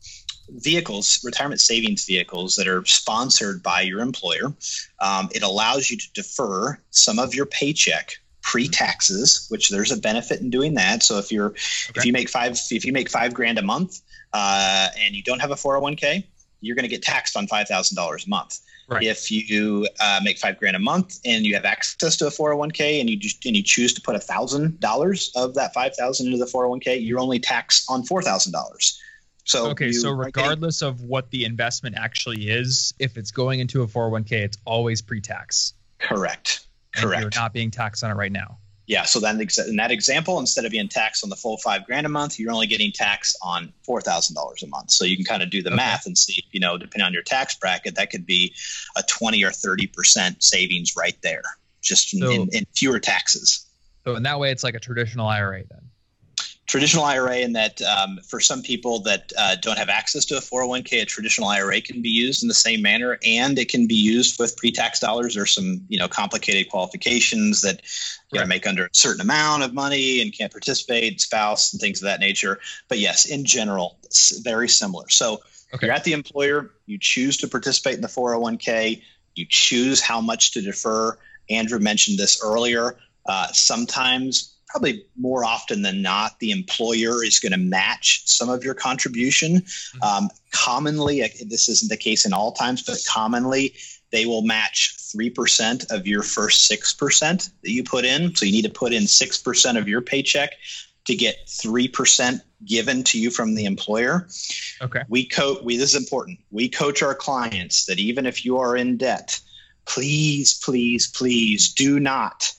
vehicles, retirement savings vehicles that are sponsored by your employer. Um, it allows you to defer some of your paycheck pre-taxes, which there's a benefit in doing that. So if you're okay. if you make five if you make five grand a month uh, and you don't have a 401k, you're going to get taxed on $5,000 a month. Right. If you uh, make five grand a month and you have access to a 401k and you just, and you choose to put a thousand dollars of that five thousand into the 401k, you're only taxed on four thousand dollars. So okay, so regardless getting, of what the investment actually is, if it's going into a 401k, it's always pre-tax. Correct. Correct. And you're not being taxed on it right now yeah, so then in that example, instead of being taxed on the full five grand a month, you're only getting taxed on four thousand dollars a month. So you can kind of do the okay. math and see, you know, depending on your tax bracket, that could be a twenty or thirty percent savings right there, just so, in, in fewer taxes. So in that way, it's like a traditional IRA then traditional IRA in that um, for some people that uh, don't have access to a 401k, a traditional IRA can be used in the same manner, and it can be used with pre-tax dollars. There's some you know complicated qualifications that you got to make under a certain amount of money and can't participate, spouse and things of that nature. But yes, in general, very similar. So okay. you're at the employer, you choose to participate in the 401k, you choose how much to defer. Andrew mentioned this earlier. Uh, sometimes probably more often than not, the employer is going to match some of your contribution. Mm-hmm. Um, commonly, this isn't the case in all times, but commonly they will match 3% of your first 6% that you put in. So you need to put in 6% of your paycheck to get 3% given to you from the employer. Okay. We coach we this is important. We coach our clients that even if you are in debt, please please please do not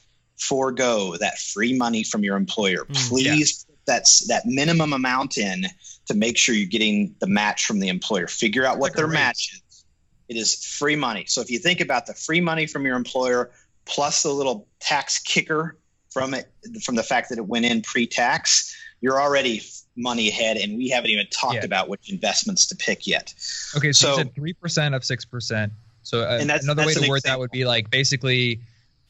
forego that free money from your employer. Mm, Please yeah. that's that minimum amount in to make sure you're getting the match from the employer. Figure out what their match is. It is free money. So if you think about the free money from your employer plus the little tax kicker from it from the fact that it went in pre-tax, you're already money ahead and we haven't even talked yeah. about which investments to pick yet. Okay, so, said 3% of 6%. So uh, another way to word example. that would be like basically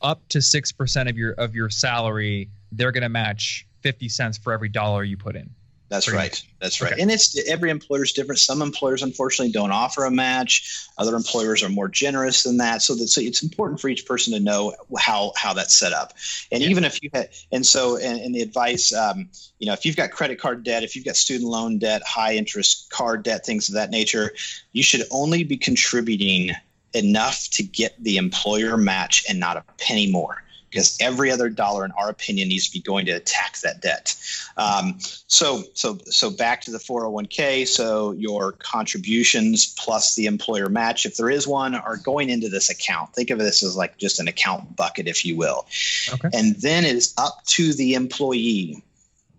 up to six percent of your of your salary, they're going to match fifty cents for every dollar you put in. That's right. Much. That's right. Okay. And it's every employer is different. Some employers, unfortunately, don't offer a match. Other employers are more generous than that. So that so it's important for each person to know how how that's set up. And yeah. even if you had, and so and, and the advice, um, you know, if you've got credit card debt, if you've got student loan debt, high interest card debt, things of that nature, you should only be contributing enough to get the employer match and not a penny more because every other dollar in our opinion needs to be going to attack that debt. Um, so so so back to the 401k so your contributions plus the employer match if there is one are going into this account. Think of this as like just an account bucket if you will. Okay. and then it is up to the employee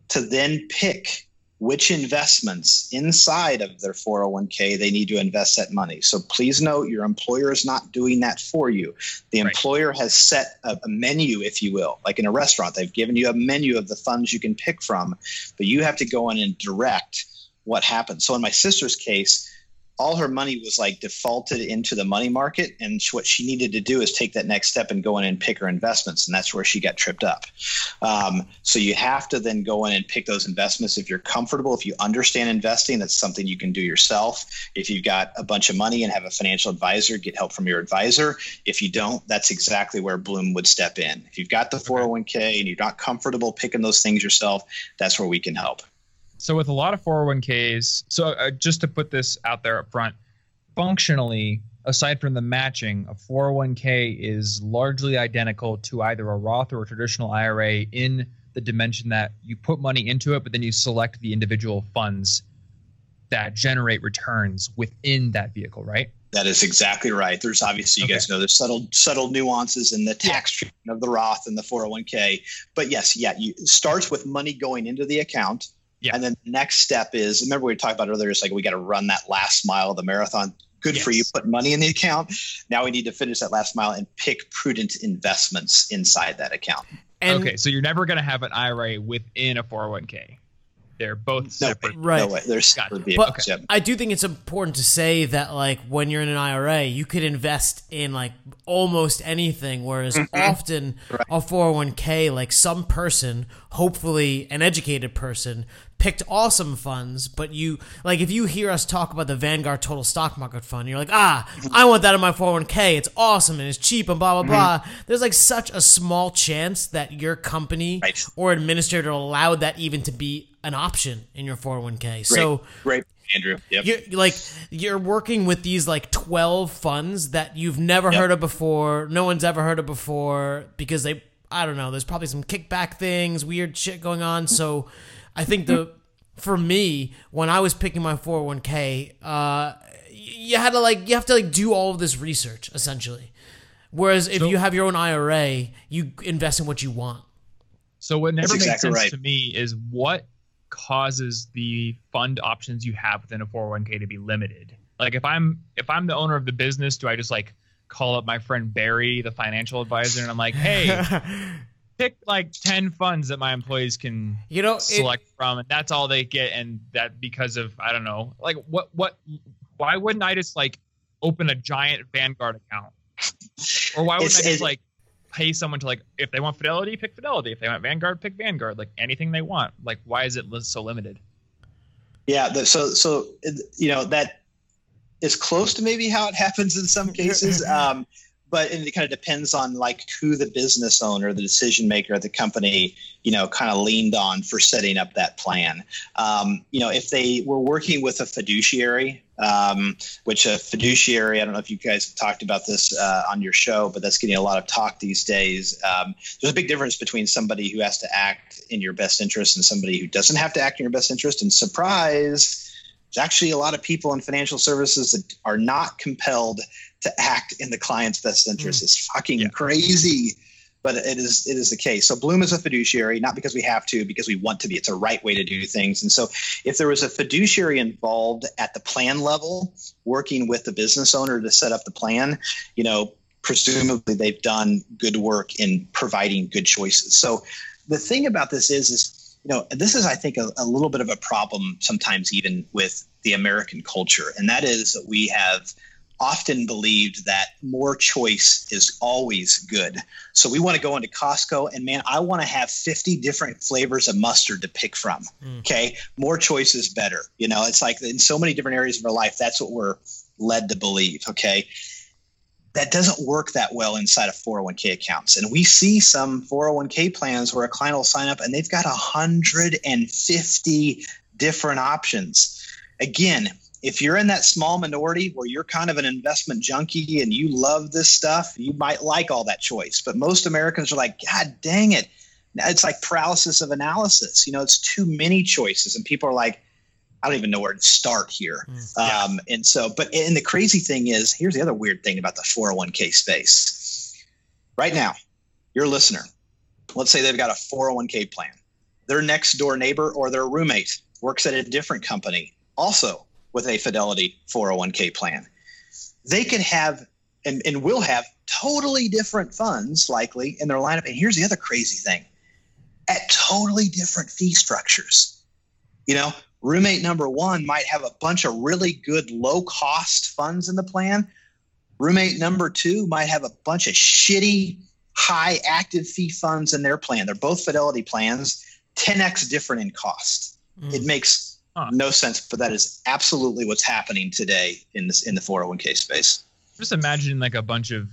to then pick which investments inside of their 401k they need to invest that money. So please note your employer is not doing that for you. The right. employer has set a, a, menu, if you will, like in a restaurant, they've given you a menu of the funds you can pick from, but you have to go in and direct what happens. So in my sister's case, all her money was like defaulted into the money market and what she needed to do is take that next step and go in and pick her investments and that's where she got tripped up. Um, so you have to then go in and pick those investments if you're comfortable if you understand investing that's something you can do yourself. If you've got a bunch of money and have a financial advisor get help from your advisor. If you don't that's exactly where blooom would step in. If you've got the 401k and you're not comfortable picking those things yourself that's where we can help so with a lot of 401ks, so uh, just to put this out there up front, functionally, aside from the matching, a 401k is largely identical to either a Roth or a traditional IRA in the dimension that you put money into it, but then you select the individual funds that generate returns within that vehicle, right? That is exactly right. There's obviously you okay. guys know there's subtle subtle nuances in the tax treatment of the Roth and the 401k, but yes, yeah, you starts with money going into the account yeah. And then the next step is remember we talked about earlier, it's like we got to run that last mile of the marathon. Good yes. for you, put money in the account. Now we need to finish that last mile and pick prudent investments inside that account. And okay, so you're never going to have an IRA within a 401k. They're both separate. No right. No way. They're separate vehicles. But yep. I do think it's important to say that, like, when you're in an IRA, you could invest in, like, almost anything, whereas mm-hmm. often right. a 401k, like, some person, hopefully an educated person, picked awesome funds, but you like if you hear us talk about the Vanguard Total Stock Market Fund, you're like, ah, I want that in my 401k. It's awesome and it's cheap and blah blah blah. Mm-hmm. There's like such a small chance that your company right. or administrator allowed that even to be an option in your 401k. Great. So great. Andrew. Yep. You're, like you're working with these like 12 funds that you've never yep. heard of before. No one's ever heard of before because they I don't know, there's probably some kickback things, weird shit going on. So I think the for me when I was picking my 401k, uh, you had to like you have to like do all of this research essentially. Whereas if so, you have your own IRA, you invest in what you want. So what never makes exactly sense right. to me is what causes the fund options you have within a 401k to be limited. Like if I'm if I'm the owner of the business, do I just like call up my friend Barry, the financial advisor, and I'm like, hey, pick like 10 funds that my employees can you know select it, from and that's all they get and that because of i don't know like what what why wouldn't i just like open a giant vanguard account? Or why wouldn't i just like pay someone to like if they want fidelity pick fidelity. If they want vanguard pick vanguard. Like anything they want. Like why is it so limited? Yeah the, so so you know that is close to maybe how it happens in some cases. um, but it kind of depends on like who the business owner, the decision maker at the company, you know, kind of leaned on for setting up that plan. Um, you know, if they were working with a fiduciary, um, which a fiduciary, I don't know if you guys have talked about this uh, on your show, but that's getting a lot of talk these days. Um, there's a big difference between somebody who has to act in your best interest and somebody who doesn't have to act in your best interest. And surprise, there's actually a lot of people in financial services that are not compelled to act in the client's best interest. Mm. It's fucking yeah. crazy, but it is it is the case. So Blooom is a fiduciary, not because we have to, because we want to be. It's a right way to do things. And so if there was a fiduciary involved at the plan level, working with the business owner to set up the plan, you know, presumably they've done good work in providing good choices. So the thing about this is is you know this is i think a, a, little bit of a problem sometimes even with the american culture and that is that we have often believed that more choice is always good. So we want to go into Costco and man, I want to have 50 different flavors of mustard to pick from. Mm. Okay. More choice is better. You know, it's like in so many different areas of our life, that's what we're led to believe. Okay. That doesn't work that well inside of 401k accounts. And we see some 401k plans where a client will sign up and they've got 150 different options. Again, if you're in that small minority where you're kind of an investment junkie and you love this stuff, you might like all that choice. But most Americans are like, God dang it. It's like paralysis of analysis. You know, it's too many choices. And people are like, I don't even know where to start here. Mm, yeah. Um, and so, but, and the crazy thing is, here's the other weird thing about the 401k space. Right now, your listener, let's say they've got a 401k plan. Their next door neighbor or their roommate works at a different company, also with a Fidelity 401k plan. They could have and, and will have totally different funds likely in their lineup. And here's the other crazy thing at totally different fee structures. You know, Roommate number one might have a bunch of really good low cost funds in the plan. Roommate number two might have a bunch of shitty high active fee funds in their plan. They're both fidelity plans, 10x different in cost. Mm. It makes huh. no sense, but that is absolutely what's happening today in this in the 401k space. Just imagine like a bunch of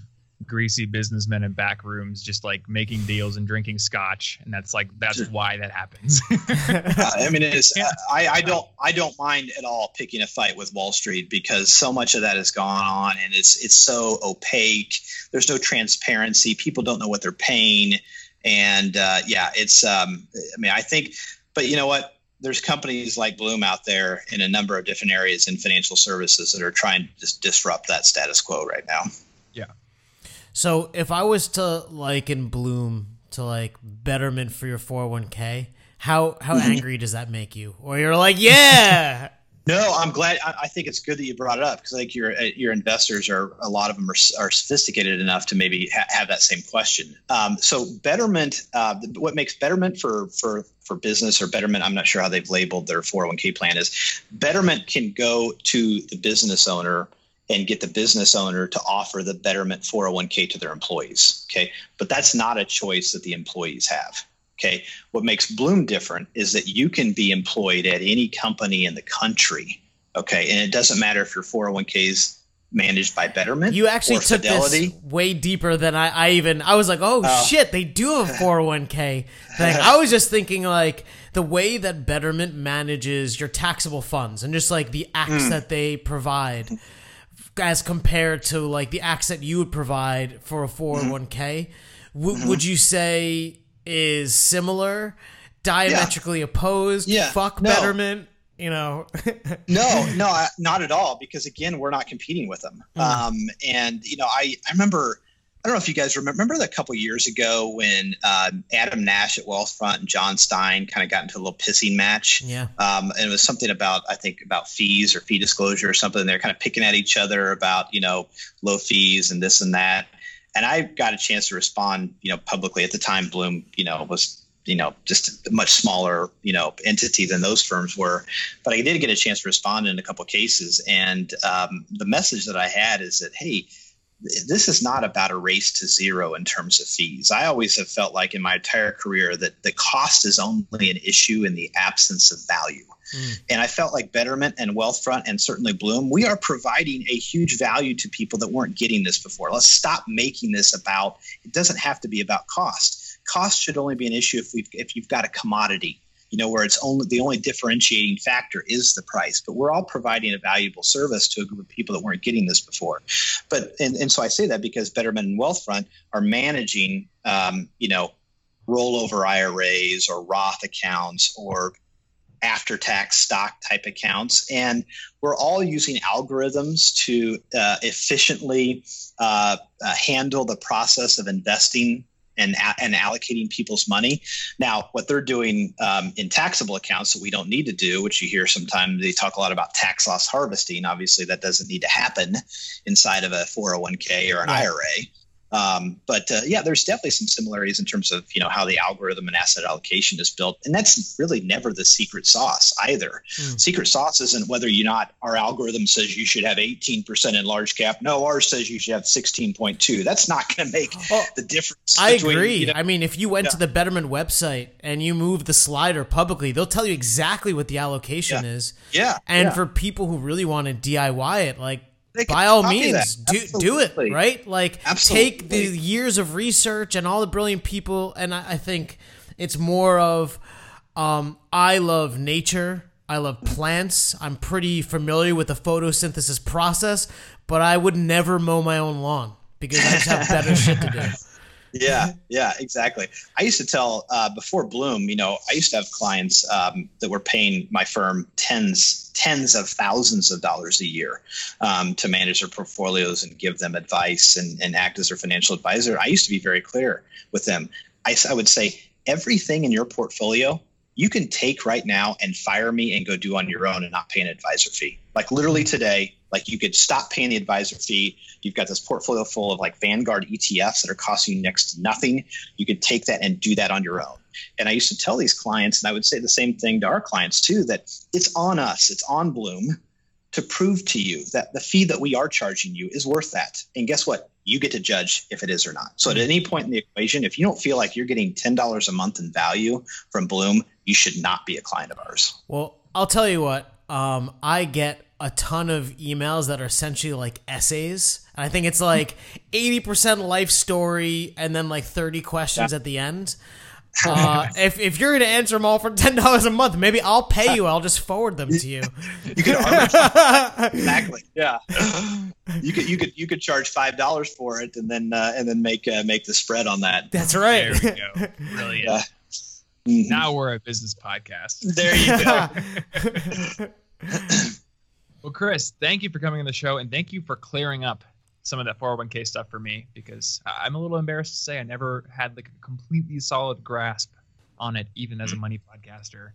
greasy businessmen in back rooms just like making deals and drinking scotch and that's like that's sure. why that happens uh, i mean it's yeah. I, I don't i don't mind at all picking a fight with wall street because so much of that has gone on and it's it's so opaque there's no transparency people don't know what they're paying and uh, yeah it's um, i mean i think but you know what there's companies like Blooom out there in a number of different areas in financial services that are trying to just disrupt that status quo right now. Yeah. So if I was to liken Blooom to like Betterment for your 401k, how how angry does that make you? Or you're like, yeah. No, I'm glad. I, think it's good that you brought it up because I think your uh, your investors are a lot of them are, are sophisticated enough to maybe ha- have that same question. Um, so Betterment, uh, what makes Betterment for for for business or Betterment, I'm not sure how they've labeled their 401k plan is. Betterment can go to the business owner and get the business owner to offer the Betterment 401k to their employees. Okay. But that's not a choice that the employees have. Okay. What makes Blooom different is that you can be employed at any company in the country. Okay. And it doesn't matter if your 401k is managed by Betterment. You actually took Fidelity. this way deeper than I, I even. I was like, oh uh, shit, they do have 401k thing. I was just thinking like the way that Betterment manages your taxable funds and just like the acts mm. that they provide as compared to like the acts that you would provide for a 401k mm-hmm. w- mm-hmm. would you say is similar diametrically yeah. opposed yeah. fuck no. betterment you know no no not at all because again we're not competing with them mm. um, and you know i i remember I don't know if you guys remember, remember a couple years ago when uh, Adam Nash at Wealthfront and Jon Stein kind of got into a little pissing match. Yeah. Um, and it was something about, I think, about fees or fee disclosure or something. They're kind of picking at each other about, you know, low fees and this and that. And I got a chance to respond, you know, publicly at the time. Blooom, you know, was, you know, just a much smaller, you know, entity than those firms were. But I did get a chance to respond in a couple cases. And um, the message that I had is that, hey, this is not about a race to zero in terms of fees. I always have felt like in my entire career that the cost is only an issue in the absence of value. Mm. And I felt like Betterment and Wealthfront and certainly Blooom, we are providing a huge value to people that weren't getting this before. Let's stop making this about, it doesn't have to be about cost. Cost should only be an issue if, we if you've got a commodity you know, where it's only the only differentiating factor is the price. But we're all providing a valuable service to a group of people that weren't getting this before. But and, and so I say that because Betterment and Wealthfront are managing, um, you know, rollover IRAs or Roth accounts or after tax stock type accounts. And we're all using algorithms to uh, efficiently uh, uh, handle the process of investing and and allocating people's money. Now, what they're doing um, in taxable accounts that we don't need to do, which you hear sometimes they talk a lot about tax loss harvesting. Obviously, that doesn't need to happen inside of a 401k or an IRA. Um, but uh, yeah, there's definitely some similarities in terms of you know how the algorithm and asset allocation is built, and that's really never the secret sauce either. Mm. Secret sauce isn't whether you not our algorithm says you should have 18% in large cap. No, ours says you should have 16.2. That's not going to make well, the difference. I between, agree. You know, I mean, if you went yeah. to the Betterment website and you move the slider publicly, they'll tell you exactly what the allocation yeah. is. Yeah. And yeah. for people who really want to DIY it, like by all means do do it right? Like Absolutely. take the years of research and all the brilliant people and i, I think it's more of um, i love nature. I love plants. I'm pretty familiar with the photosynthesis process but i would never mow my own lawn because i just have better shit to do yeah, yeah, exactly. I used to tell uh, before Blooom, you know, I used to have clients um, that were paying my firm tens, tens of thousands of dollars a year um, to manage their portfolios and give them advice and, and act as their financial advisor. I used to be very clear with them. I, I would say everything in your portfolio you can take right now and fire me and go do on your own and not pay an advisor fee. Like literally today, like you could stop paying the advisor fee. You've got this portfolio full of like Vanguard ETFs that are costing you next to nothing. You could take that and do that on your own. And I used to tell these clients, and I would say the same thing to our clients too, that it's on us, it's on Blooom to prove to you that the fee that we are charging you is worth that. And guess what? You get to judge if it is or not. So at any point in the equation, if you don't feel like you're getting $10 a month in value from Blooom, you should not be a client of ours. Well, I'll tell you what, um, I get a ton of emails that are essentially like essays. And I think it's like 80% life story and then like 30 questions yeah. at the end. Uh, if, if you're going to answer them all for ten dollars a month, maybe I'll pay you. I'll just forward them to you. you could exactly, yeah. You could you could you could charge five dollars for it, and then uh, and then make uh, make the spread on that. That's right. There we go. Brilliant. Yeah. Mm-hmm. Now we're a business podcast. There you go. Well, Chris, thank you for coming on the show, and thank you for clearing up some of that 401k stuff for me because I'm a little embarrassed to say I never had like a completely solid grasp on it, even as a mm. money podcaster.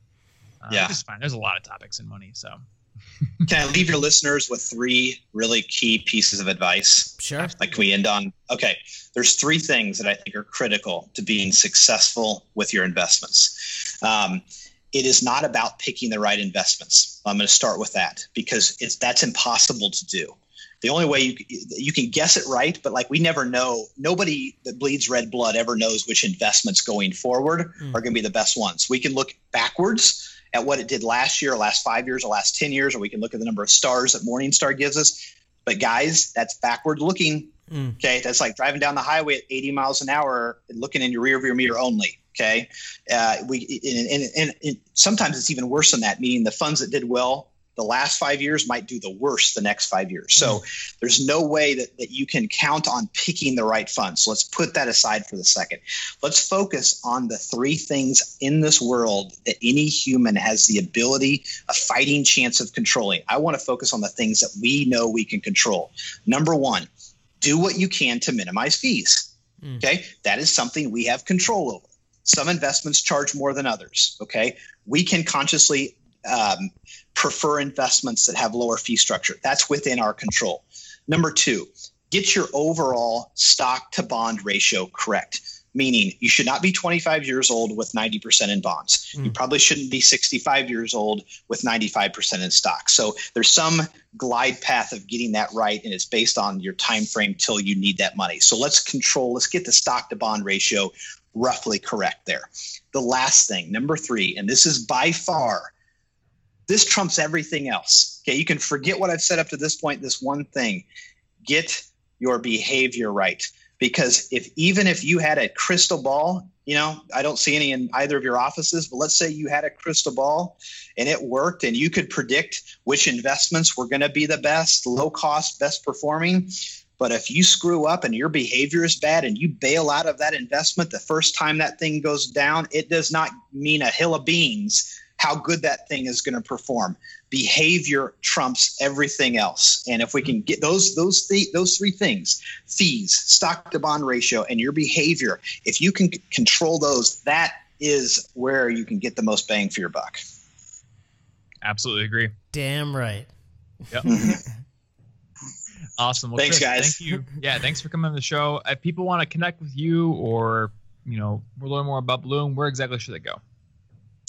Uh, yeah, it's fine. There's a lot of topics in money, so. can I leave your listeners with three really key pieces of advice? Sure. Like, can we end on? Okay, there's three things that I think are critical to being successful with your investments. Um, it is not about picking the right investments. I'm going to start with that because it's that's impossible to do the only way you you can guess it right, but like we never know. Nobody that bleeds red blood ever knows which investments going forward mm. are going to be the best ones. We can look backwards at what it did last year, or last five years, or last ten years, or we can look at the number of stars that Morningstar gives us. But guys, that's backward looking. Mm. Okay, that's like driving down the highway at 80 miles an hour and looking in your rear view mirror only. Okay, uh, we and, and, and, sometimes it's even worse than that. Meaning the funds that did well the last five years might do the worst the next five years. So mm. there's no way that, that you can count on picking the right funds. So let's put that aside for the second. Let's focus on the three things in this world that any human has the ability, a fighting chance of controlling. I want to focus on the things that we know we can control. Number one, do what you can to minimize fees. Mm. Okay. That is something we have control over. Some investments charge more than others. Okay. We can consciously um, prefer investments that have lower fee structure. That's within our control. Number two, get your overall stock to bond ratio correct. Meaning, you should not be 25 years old with 90% in bonds. Mm. You probably shouldn't be 65 years old with 95% in stock. So there's some glide path of getting that right, and it's based on your time frame till you need that money. So let's control. Let's get the stock to bond ratio roughly correct there. The last thing, number three, and this is by far this trumps everything else. Okay, you can forget what I've said up to this point. This one thing, get your behavior right. Because if even if you had a crystal ball, you know, I don't see any in either of your offices, but let's say you had a crystal ball and it worked and you could predict which investments were going to be the best, low cost, best performing. But if you screw up and your behavior is bad and you bail out of that investment the first time that thing goes down, it does not mean a hill of beans how good that thing is going to perform. Behavior trumps everything else. And if we can get those those th- those three things, fees, stock to bond ratio and your behavior, if you can c- control those, that is where you can get the most bang for your buck. Absolutely agree. Damn right. Yep. awesome. Well, thanks, Chris, guys. Thank you. Yeah, thanks for coming on the show. If people want to connect with you or you know learn more about Blooom, where exactly should they go?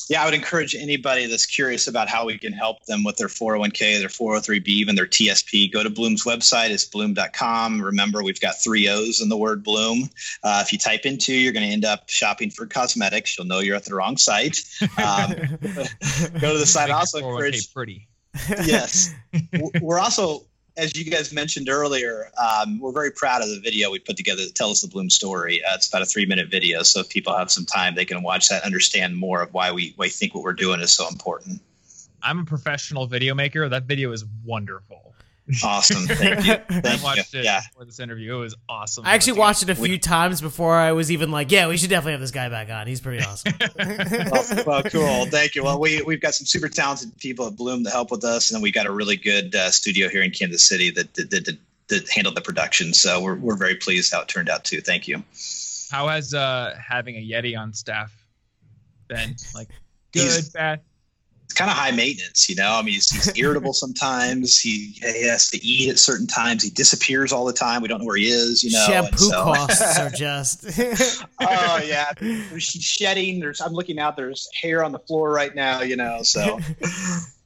yeah, I would encourage anybody that's curious about how we can help them with their 401k, their 403b, even their TSP. Go to Blooom's website. It's blooom.com. Remember, we've got three O's in the word Blooom. Uh, if you type into, you're going to end up shopping for cosmetics. You'll know you're at the wrong site. Um, go to the site. Also, encourage. Pretty. yes, we're also as you guys mentioned earlier, um, we're very proud of the video we put together that tells the Blooom story. Uh, it's about a three minute video. So if people have some time, they can watch that, understand more of why we, we think what we're doing is so important. I'm a professional video maker. That video is wonderful. Awesome. Thank you. Thank I watched you. it yeah. before this interview. It was awesome. I actually watched it a few times before I was even like, yeah, we should definitely have this guy back on. He's pretty awesome. well, well, cool. Thank you. Well, we, we've got some super talented people at Blooom to help with us. And then we got a really good uh, studio here in Kansas City that, that, that, that handled the production. So we're, we're very pleased how it turned out too. Thank you. How has uh, having a Yeti on staff been? Like, good, He's- bad. It's kind of high maintenance, you know. I mean, he's, he's irritable sometimes. He, he has to eat at certain times. He disappears all the time. We don't know where he is, you know. Shampoo so- costs are just. oh yeah, there's she's shedding. There's I'm looking out. There's hair on the floor right now, you know. So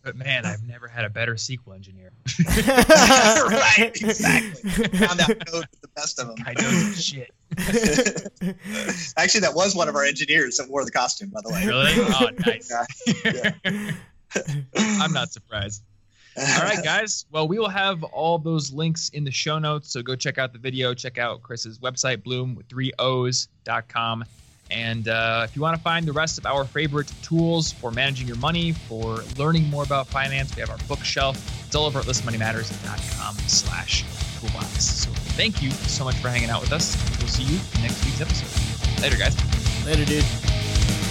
But man, I've never had a better SQL engineer. right, exactly. Found out code with the best of them. I know shit. Actually, that was one of our engineers that wore the costume, by the way. Really? Oh, nice. Yeah. I'm not surprised. All right, guys. Well, we will have all those links in the show notes. So go check out the video, check out Chris's website, blooom with three O's.com. And uh, if you want to find the rest of our favorite tools for managing your money, for learning more about finance, we have our bookshelf. It's all over at listenmoneymatters.com slash toolbox. So thank you so much for hanging out with us. We'll see you next week's episode. Later, guys. Later, dude.